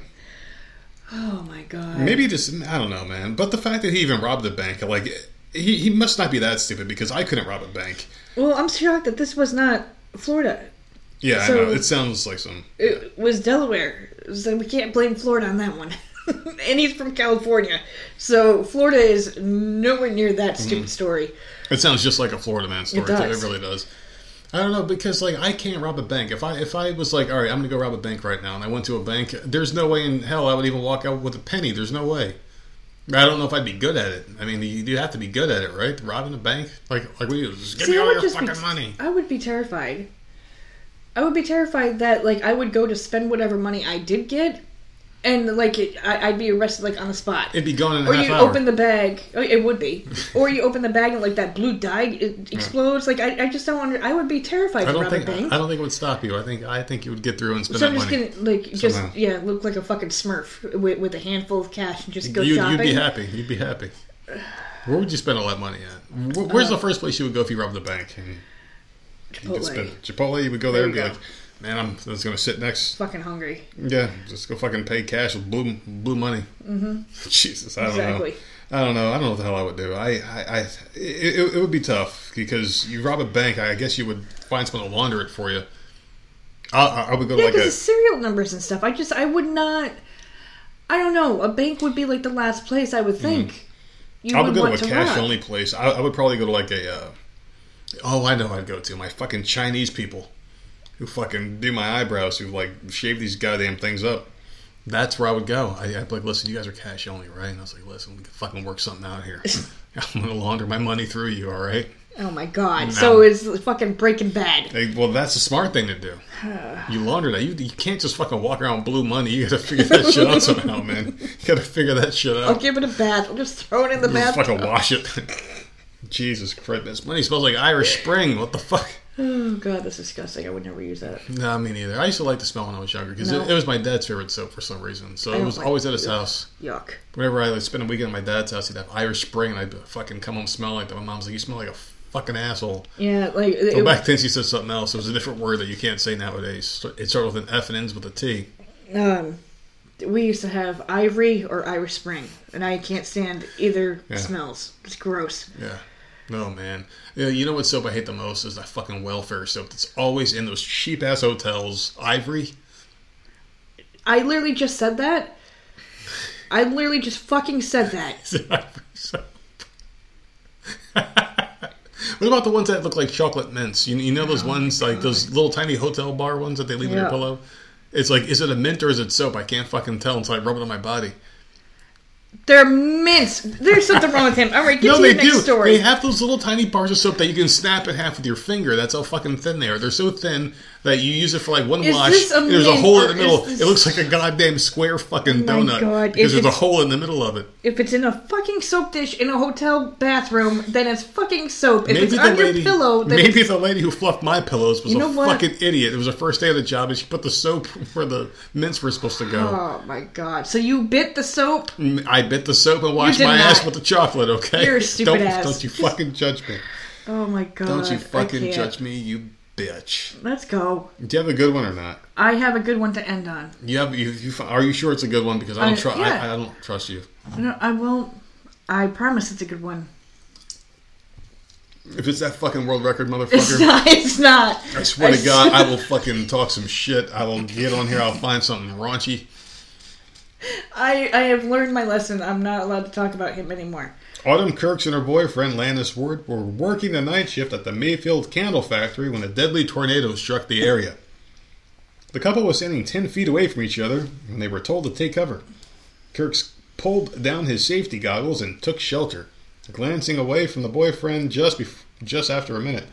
Oh my god. Maybe just, I don't know, man. But the fact that he even robbed a bank, like, he, he must not be that stupid because I couldn't rob a bank. Well, I'm shocked that this was not Florida. Yeah, So- I know. It sounds like some. It was Delaware, so we can't blame Florida on that one. and he's from California, so Florida is nowhere near that Mm-hmm. stupid story. It sounds just like a Florida man story. It does. It really does. I don't know because like I can't rob a bank. If I if I was like, all right, I'm gonna go rob a bank right now, and I went to a bank, there's no way in hell I would even walk out with a penny. There's no way. I don't know if I'd be good at it. I mean, you, you have to be good at it, right? Robbing a bank, like like we just give See, me all your fucking be, money. I would be terrified. I would be terrified that like I would go to spend whatever money I did get, and like it, I, I'd be arrested like on the spot. It'd be gone in a or half you hour. open the bag. oh, It would be. or you open the bag and like that blue dye it explodes. Like I, I just don't under. I would be terrified I don't think bank. I don't think it would stop you. I think I think you would get through and spend the money. so I'm just money. gonna like just Somehow. yeah look like a fucking Smurf with, with a handful of cash and just go you'd, shopping. you'd be happy. You'd be happy. Where would you spend all that money at? Where- Where's the first place you would go if you robbed the bank? And you could Uh, Chipotle. spend Chipotle. You would go there, There and be you like, "Man, I'm just gonna sit next Fucking hungry. Yeah, just go fucking pay cash with blue blue money. Mm-hmm. Jesus, I don't Exactly. know. I don't know. I don't know what the hell I would do. I, I, I it, it, would be tough because you rob a bank. I guess you would find someone to launder it for you. I, I would go to like a the serial numbers and stuff. I just I would not. I don't know. A bank would be like the last place I would think. You Mm-hmm. I would go to a cash only place. I, I would probably go to like a. Uh, oh, I know. I'd go to my fucking Chinese people, who fucking do my eyebrows, who like shave these goddamn things up. That's where I would go. I, I'd be like, listen, you guys are cash only, right? And I was like, listen, we can fucking work something out here. I'm gonna launder my money through you, all right? Oh my god! No. So it's fucking Breaking Bad. Hey, well, that's a smart thing to do. You launder that. You, you can't just fucking walk around with blue money. You gotta figure that shit out somehow, man. You gotta figure that shit out. I'll give it a bath. I'll just throw it in the bath. fucking wash it. Jesus Christ, this money smells like Irish Spring. What the fuck? Oh god, that's disgusting. I would never use that. No, me neither. I used to like the smell when I was younger because No. it, it was my dad's favorite soap for some reason. So I it was like- always at his house. Yuck. Whenever I like spend a weekend at my dad's house, he'd have Irish Spring, and I'd fucking come home smelling like that. My mom's like, "You smell like a fucking asshole." Yeah, like it, back then she said something else. It was a different word that you can't say nowadays. It started with an F and ends with a T. um, we used to have Ivory or Irish Spring, and I can't stand either Yeah. smells. It's gross. Yeah. No man. Yeah, you know what soap I hate the most is that fucking welfare soap that's always in those cheap ass hotels. Ivory. I literally just said that. I literally just fucking said that. Is it ivory soap? what about the ones that look like chocolate mints? You, you know those oh ones like those little tiny hotel bar ones that they leave in your pillow. It's like, is it a mint or is it soap? I can't fucking tell until I rub it on my body. They're mints. There's something wrong with him. All right, get no, to they your next do. story. They have those little tiny bars of soap that you can snap in half with your finger. That's how fucking thin they are. They're so thin that you use it for like one Is wash. and there's a hole in the middle. this- It looks like a goddamn square fucking Oh my donut God, because if there's a hole in the middle of it. If it's in a fucking soap dish in a hotel bathroom, then it's fucking soap. If it's on lady, your pillow, then maybe the lady who fluffed my pillows was You a what? fucking idiot. It was her first day of the job, and she put the soap where the mints were supposed to go. Oh my god! So you bit the soap? Mm, I bit the soap and washed my ass with the chocolate. Okay, You're a stupid don't, ass. Don't you fucking judge me. Oh my god! Don't you fucking judge me, you bitch. Let's go. Do you have a good one or not? I have a good one to end on. You have you, you are you sure it's a good one? Because I don't uh, trust. yeah. I, I don't trust you. No, I won't. I promise it's a good one. If it's that fucking world record, It's motherfucker, not. It's not. I swear I to God, I will fucking talk some shit. I will get on here. I'll find something raunchy. I I have learned my lesson. I'm not allowed to talk about him anymore. Autumn Kirks and her boyfriend Landis Ward were working the night shift at the Mayfield Candle Factory when a deadly tornado struck the area. The couple was standing 10 feet away from each other when they were told to take cover. Kirks pulled down his safety goggles and took shelter, glancing away from the boyfriend just bef- just after a minute.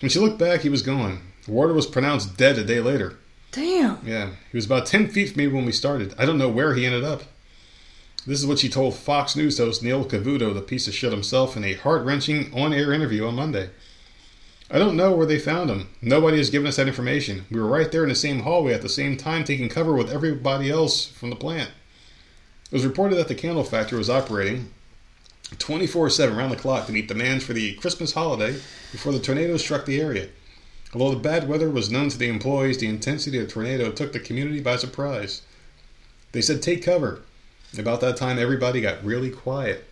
When she looked back, he was gone. Warder was pronounced dead a day later. Damn. Yeah, he was about 10 feet from me when we started. I don't know where he ended up. This is what she told Fox News host Neil Cavuto, the piece of shit himself, in a heart wrenching on air interview on Monday. I don't know where they found him. Nobody has given us that information. We were right there in the same hallway at the same time, taking cover with everybody else from the plant. It was reported that the candle factory was operating 24 7 around the clock to meet demands for the Christmas holiday before the tornado struck the area. Although the bad weather was known to the employees, the intensity of the tornado took the community by surprise. They said, Take cover. About that time, everybody got really quiet.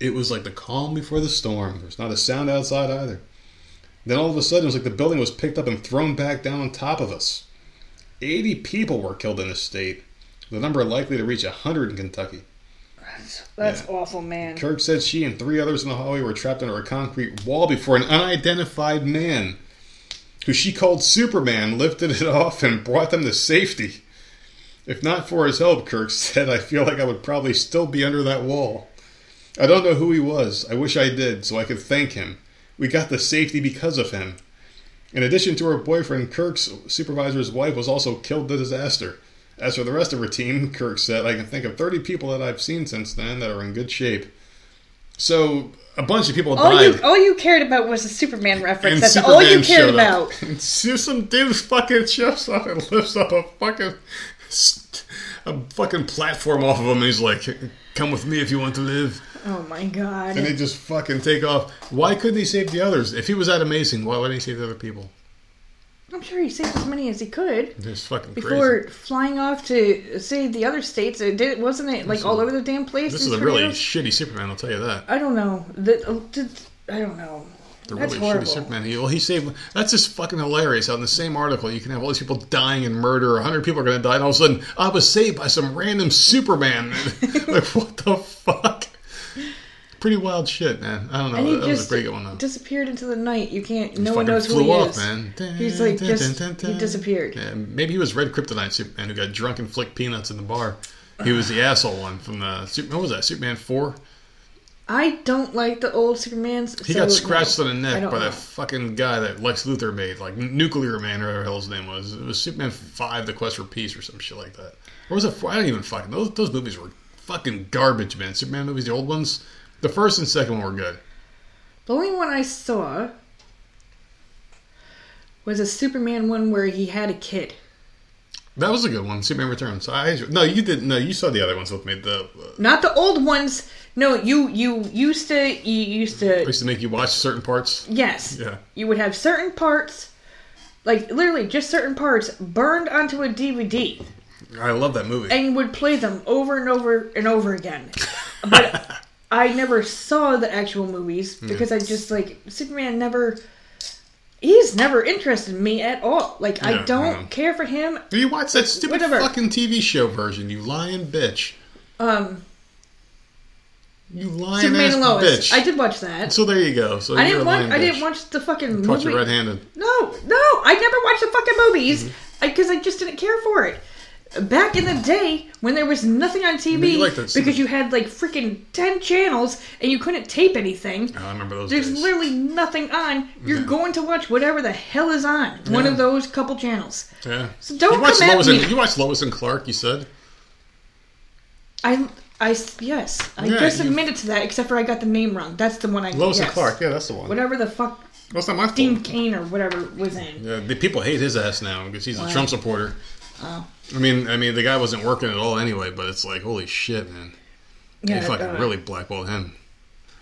It was like the calm before the storm. There was not a sound outside either. Then all of a sudden, it was like the building was picked up and thrown back down on top of us. 80 people were killed in this state, the number likely to reach 100 in Kentucky. That's Yeah. awful, man. Kirk said she and three others in the hallway were trapped under a concrete wall before an unidentified man, who she called Superman, lifted it off and brought them to safety. If not for his help, Kirk said, I feel like I would probably still be under that wall. I don't know who he was. I wish I did, so I could thank him. We got the safety because of him. In addition to her boyfriend, Kirk's supervisor's wife was also killed in the disaster. As for the rest of her team, Kirk said, I can think of 30 people that I've seen since then that are in good shape. So, a bunch of people All died. you, all you cared about was the Superman reference. and That's Superman all you cared about. And so some dude fucking shows up and lifts up a fucking a fucking platform off of him. And he's like, "Come with me if you want to live." Oh my god. And they just fucking take off. Why couldn't he save the others? If he was that amazing, why wouldn't he save the other people? I'm sure he saved as many as he could It's fucking before crazy. flying off to save the other states. It did, wasn't it like all over the damn place? This is a really shitty Superman. I'll tell you that. I don't know. The, uh, the, I don't know. The That's really horrible. shitty Superman. He, well, he saved. That's just fucking hilarious. In the same article you can have all these people dying in murder. hundred people are going to die, and all of a sudden I was saved by some random Superman. like what the fuck? Pretty wild shit, man. I don't know. That was a pretty good one though. disappeared into the night. You can't. He No one knows who he off, is. man. He's like Dun, just dun, he disappeared. Yeah, maybe he was Red Kryptonite Superman who got drunk and flicked peanuts in the bar. He was the asshole one from the what was that? Superman four. I don't like the old Supermans. He so got scratched no. on the neck by know. that fucking guy that Lex Luthor made, like Nuclear Man or whatever the hell his name was. It was Superman five: The Quest for Peace or some shit like that. Or was it? Four? I don't even fucking. Those those movies were fucking garbage, man. Superman movies, the old ones. The first and second one were good. The only one I saw was a Superman one where he had a kid. That was a good one. Superman Returns. I no, you didn't. No, you saw the other ones with me. The uh, Not the old ones. No, you you used to you used I to used to make you watch certain parts. yes. Yeah. You would have certain parts like literally just certain parts burned onto a DVD I love that movie. and you would play them over and over and over again. But I never saw the actual movies because I just like Superman never he's never interested in me at all. Like I don't care for him. Do you watch that stupid Whatever. fucking TV show version, you lying bitch. Um You lying Superman ass and Lois. bitch. I did watch that. So there you go. So I you're didn't a watch. lying I didn't watch the fucking Caught you red-handed. No, no, I never watched the fucking movies because I just didn't care for it. Back in the day when there was nothing on TV you like that because you had like freaking ten channels and you couldn't tape anything. Oh, I remember those There's days. literally nothing on. You're Yeah. going to watch whatever the hell is on. One Yeah. of those couple channels. yeah. So don't you watched come at Lois me. And, you watched Lois and Clark. You said. I, I, yes, I Yeah, just admitted to that. Except for I got the name wrong. That's the one I. Lois and. Clark. Yeah, that's the one. Whatever the fuck That's not my fault. Dean Cain or whatever was in. Yeah, the people hate his ass now because he's a Trump supporter. Oh. I mean, I mean, the guy wasn't working at all anyway. But it's like, holy shit, man! Yeah, they fucking uh, really blackballed him.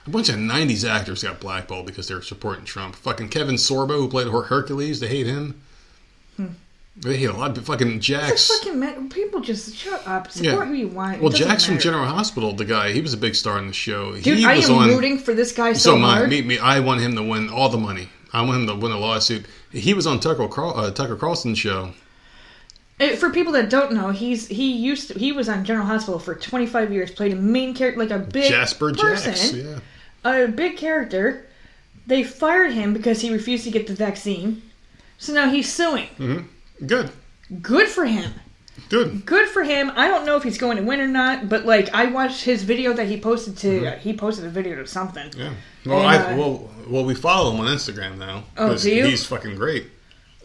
A bunch of '90s actors got blackballed because they were supporting Trump. Fucking Kevin Sorbo, who played Her- Hercules, they hate him. They hate a lot of fucking Jax. Fucking ma- people just shut up. Support Yeah. who you want. It Well, doesn't Jax from. General Hospital, the guy, he was a big star in the show. Dude, he I was am on. rooting for this guy so, so hard. me, me, I want him to win all the money. I want him to win a lawsuit. He was on Tucker, Carl, uh, Tucker Carlson's show. Uh, For people that don't know, he's he used to, he was on General Hospital for 25 years, played a main character like a big Jasper person, Jax. Yeah. a big character. They fired him because he refused to get the vaccine. So now he's suing. hmm Good. Good for him. Good. Good for him. I don't know if he's going to win or not, but like I watched his video that he posted to. He posted a video to something. Yeah. Well, And, I, uh, well, well, we follow him on Instagram now. Oh, do you? He's fucking great.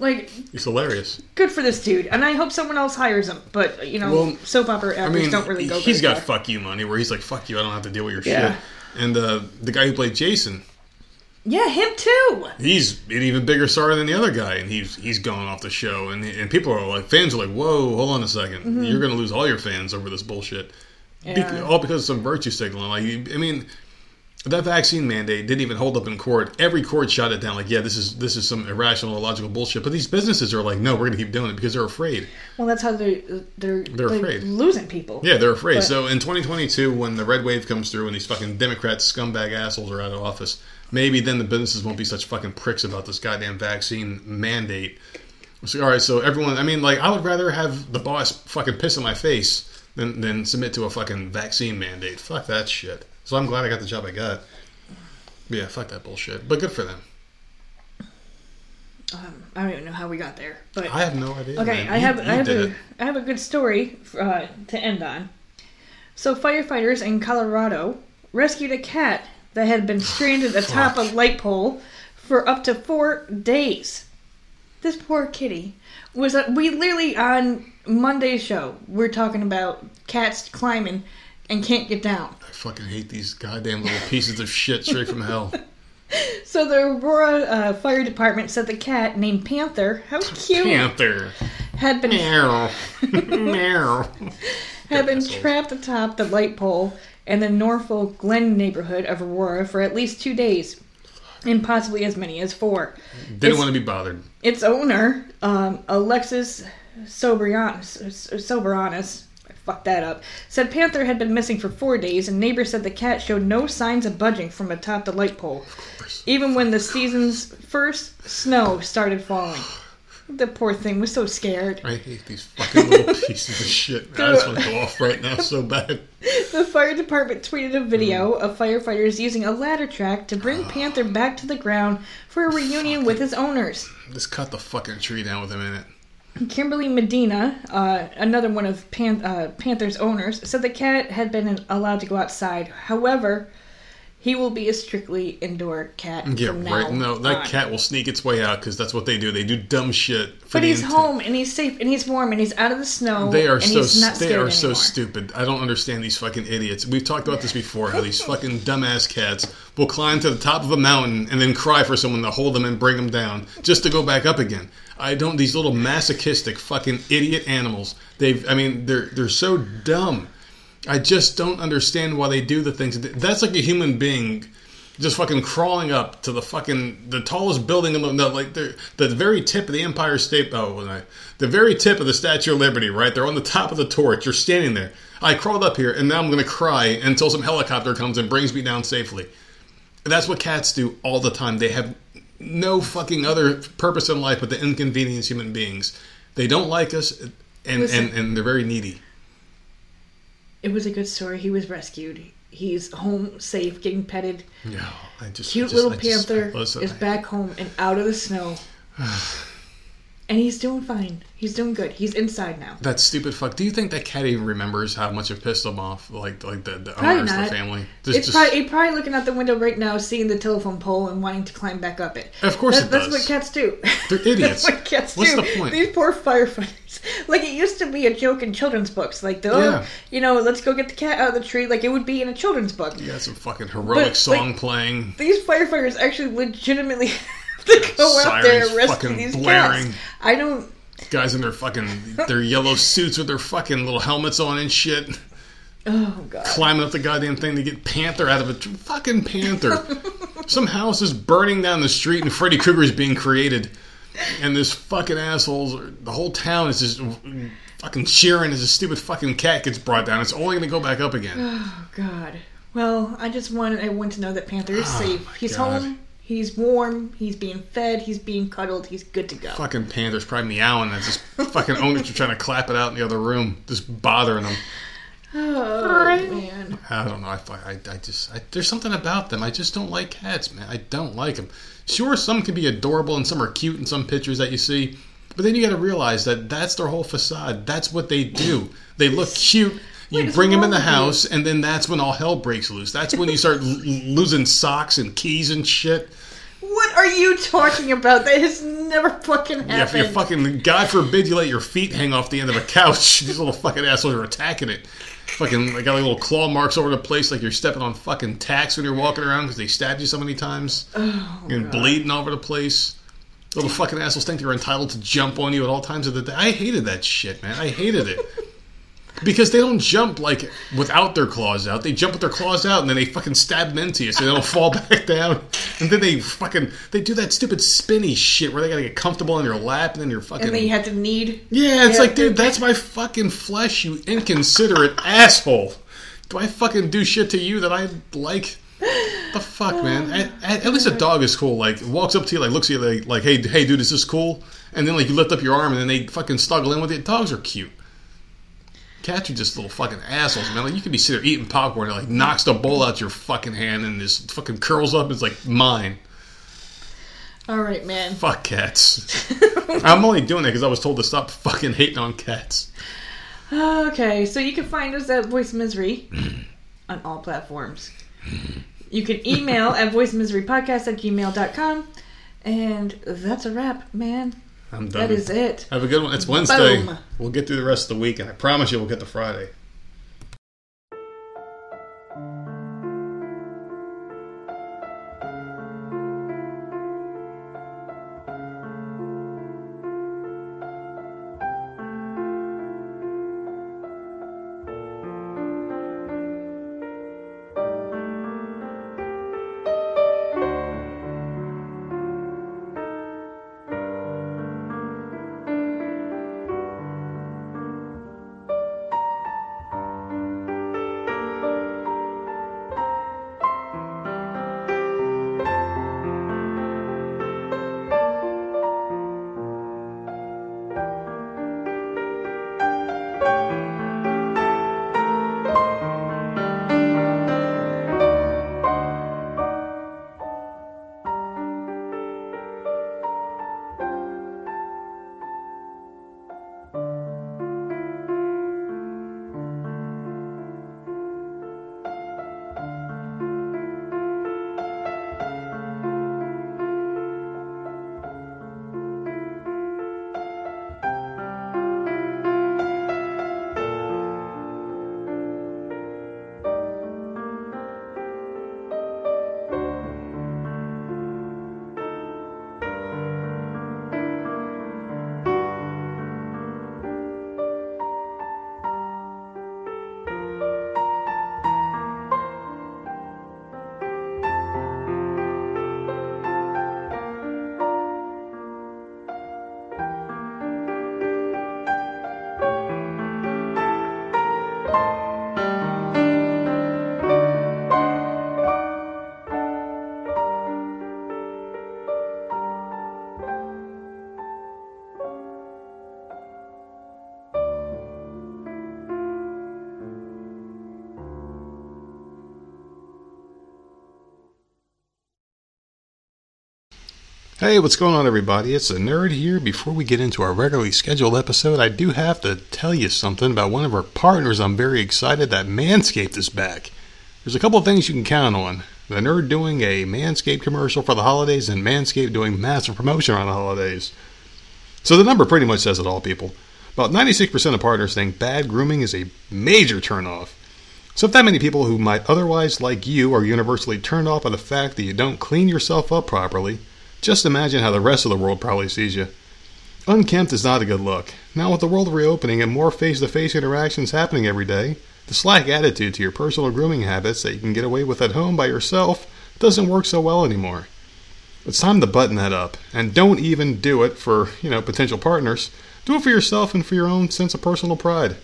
Like, He's hilarious. good for this dude, and I hope someone else hires him. But you know, Well, soap opera I actors mean, don't really go. he's very got far. fuck you money where he's like, fuck you, I don't have to deal with your Yeah. shit. And uh, the guy who played Jason, Yeah, him too. he's an even bigger star than the other guy, and he's he's gone off the show. And and people are like, fans are like, whoa, hold on a 2nd you're gonna lose all your fans over this bullshit, Bec- Mm-hmm. All because of some virtue signaling. Like, I mean. That vaccine mandate didn't even hold up in court. Every court shot it down. Like, yeah, this is this is some irrational, illogical bullshit. But these businesses are like, no, we're going to keep doing it because they're afraid. Well, that's how they're they're They're afraid. losing people. Yeah, they're afraid. But- so in 2022, when the red wave comes through and these fucking Democrat scumbag assholes are out of office, maybe then the businesses won't be such fucking pricks about this goddamn vaccine mandate. So, all right, so everyone, I mean, like, I would rather have the boss fucking piss in my face than, than submit to a fucking vaccine mandate. Fuck that shit. So I'm glad I got the job I got. Yeah, fuck that bullshit. But good for them. Um, I don't even know how we got there, but I have no idea. Okay, man. I have you I have a it. I have a good story uh, to end on. So firefighters in Colorado rescued a cat that had been stranded atop a light pole for up to four days. This poor kitty was uh, we literally on Monday's show we're talking about cats climbing and can't get down. I fucking hate these goddamn little pieces of shit straight from hell. So the Aurora uh, Fire Department said the cat named Panther, how cute, Panther. had been Meow. Meow. had been assholes. trapped atop the light pole in the Norfolk Glen neighborhood of Aurora for at least two days, and possibly as many as four. Didn't It's- want to be bothered. Its owner, um, Alexis Sobrianis, Soberanis, I fucked that up, said Panther had been missing for four days, and neighbors said the cat showed no signs of budging from atop the light pole, even when the season's first snow started falling. The poor thing was so scared. I hate these fucking little pieces of shit. I just want to go off right now so bad. The fire department tweeted a video mm. of firefighters using a ladder truck to bring Panther back to the ground for a reunion with his owners. Just cut the fucking tree down with him in it. Kimberly Medina, uh, another one of Pan- uh, Panther's owners, said the cat had been allowed to go outside. However, he will be a strictly indoor cat Yeah, from now right. No, that on. cat will sneak its way out because that's what they do. They do dumb shit. For But he's intent- home and he's safe and he's warm and he's out of the snow. They are and so he's not they are so anymore. stupid. I don't understand these fucking idiots. We've talked about this before. How these fucking dumbass cats will climb to the top of a mountain and then cry for someone to hold them and bring them down just to go back up again. I don't. These little masochistic fucking idiot animals. They've. I mean, they're they're so dumb. I just don't understand why they do the things. That's like a human being just fucking crawling up to the fucking the tallest building in the no, like the the very tip of the Empire State. Oh, the very tip of the Statue of Liberty. Right, they're on the top of the torch. You're standing there. I crawled up here, and now I'm going to cry until some helicopter comes and brings me down safely. That's what cats do all the time. They have no fucking other purpose in life but to inconvenience human beings. They don't like us, and Listen. and, and they're very needy. It was a good story. He was rescued. He's home safe, getting petted. Yeah, I just Cute I just- little I panther listen, is back home and out of the snow. and he's doing fine. He's doing good. He's inside now. That stupid fuck. Do you think that cat even remembers how much it pissed him off? Like, like the, the Probably owners, the family. Just, it's just- probably, he's probably looking out the window right now, seeing the telephone pole and wanting to climb back up it. Of course That- it that's does. what cats do. They're idiots. that's what cats What's do. the point? These poor firefighters. Like it used to be a joke in children's books. Like, the, oh, Yeah. you know, let's go get the cat out of the tree. Like it would be in a children's book. you got some fucking heroic But, song like- playing. These firefighters actually legitimately have to go out there and Sirens rescue these blaring. cats. I don't. Guys in their fucking their yellow suits with their fucking little helmets on and shit, Oh god. climbing up the goddamn thing to get Panther out of a Fucking Panther. Some house is burning down the street and Freddy Krueger is being created, and this fucking assholes. The whole town is just fucking cheering as a stupid fucking cat gets brought down. It's only going to go back up again. Oh god. Well, I just wanted everyone to know that Panther is ah, safe. He's God. home. He's warm. He's being fed. He's being cuddled. He's good to go. fucking Panther's probably meowing as this fucking owners are trying to clap it out in the other room, just bothering them. Oh man. I don't know. I, I, I just I, there's something about them. I just don't like cats, man. I don't like them. Sure, some can be adorable and some are cute in some pictures that you see, but then you got to realize that that's their whole facade. That's what they do. They look cute. You What is bring them in the house, and then that's when all hell breaks loose. That's when you start l- losing socks and keys and shit. What are you talking about? That has never fucking happened. Yeah, if you fucking God forbid you let your feet hang off the end of a couch, these little fucking assholes are attacking it. Fucking, they got like little claw marks over the place, like you're stepping on fucking tacks when you're walking around because they stabbed you so many times. Oh, you're bleeding all over the place. Little fucking assholes think they're entitled to jump on you at all times of the day. I hated that shit, man. I hated it. Because they don't jump like without their claws out. They jump with their claws out and then they fucking stab them into you so they don't fall back down. And then they fucking they do that stupid spinny shit where they gotta get comfortable on your lap and then you're fucking and then you had to knead. Yeah, it's like dude, that's my fucking flesh, you inconsiderate asshole. Do I fucking do shit to you that I like? The fuck, man. Oh. At, at, at least a dog is cool. Like walks up to you, like looks at you, like, like, hey, hey, dude, is this cool? And then like you lift up your arm, and then they fucking snuggle in with it. Dogs are cute. Cats are just little fucking assholes, man. Like you could be sitting there eating popcorn, and like knocks the bowl out your fucking hand, and just fucking curls up. And it's like mine. All right, man. Fuck cats. I'm only doing it because I was told to stop fucking hating on cats. Okay, so you can find us at Voice Misery on all platforms. You can email at voicemiserypodcast at gmail.com. And that's a wrap, man. I'm done. That is it. Have a good one. It's Wednesday. Boom. We'll get through the rest of the week, and I promise you we'll get to Friday. Hey, what's going on, everybody? It's a nerd here. Before we get into our regularly scheduled episode, I do have to tell you something about one of our partners. I'm very excited that Manscaped is back. There's a couple of things you can count on. The nerd doing a Manscaped commercial for the holidays, and Manscaped doing massive promotion around the holidays. So the number pretty much says it all, people. About 96% of partners think bad grooming is a major turnoff. So if that many people who might otherwise like you are universally turned off by the fact that you don't clean yourself up properly, just imagine how the rest of the world probably sees you. Unkempt is not a good look. Now, with the world reopening and more face to face interactions happening every day, the slack attitude to your personal grooming habits that you can get away with at home by yourself doesn't work so well anymore. It's time to button that up, and don't even do it for, you know, potential partners. Do it for yourself and for your own sense of personal pride.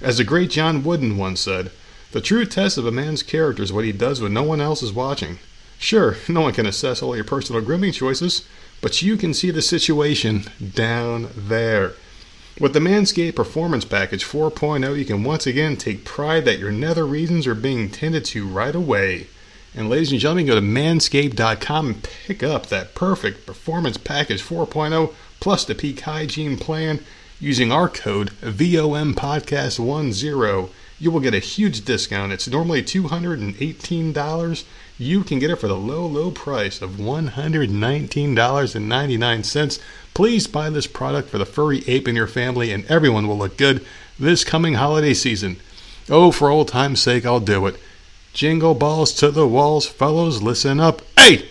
As the great John Wooden once said, the true test of a man's character is what he does when no one else is watching. Sure, no one can assess all your personal grooming choices, but you can see the situation down there. With the Manscaped Performance Package 4.0, you can once again take pride that your nether regions are being tended to right away. And ladies and gentlemen, go to manscaped.com and pick up that perfect Performance Package 4.0 plus the Peak Hygiene Plan using our code VOMPodcast10. you will get a huge discount. It's normally $218. You can get it for the low, low price of $119.99. Please buy this product for the furry ape in your family, and everyone will look good this coming holiday season. Oh, for old time's sake, I'll do it. Jingle balls to the walls, fellows, listen up. Hey!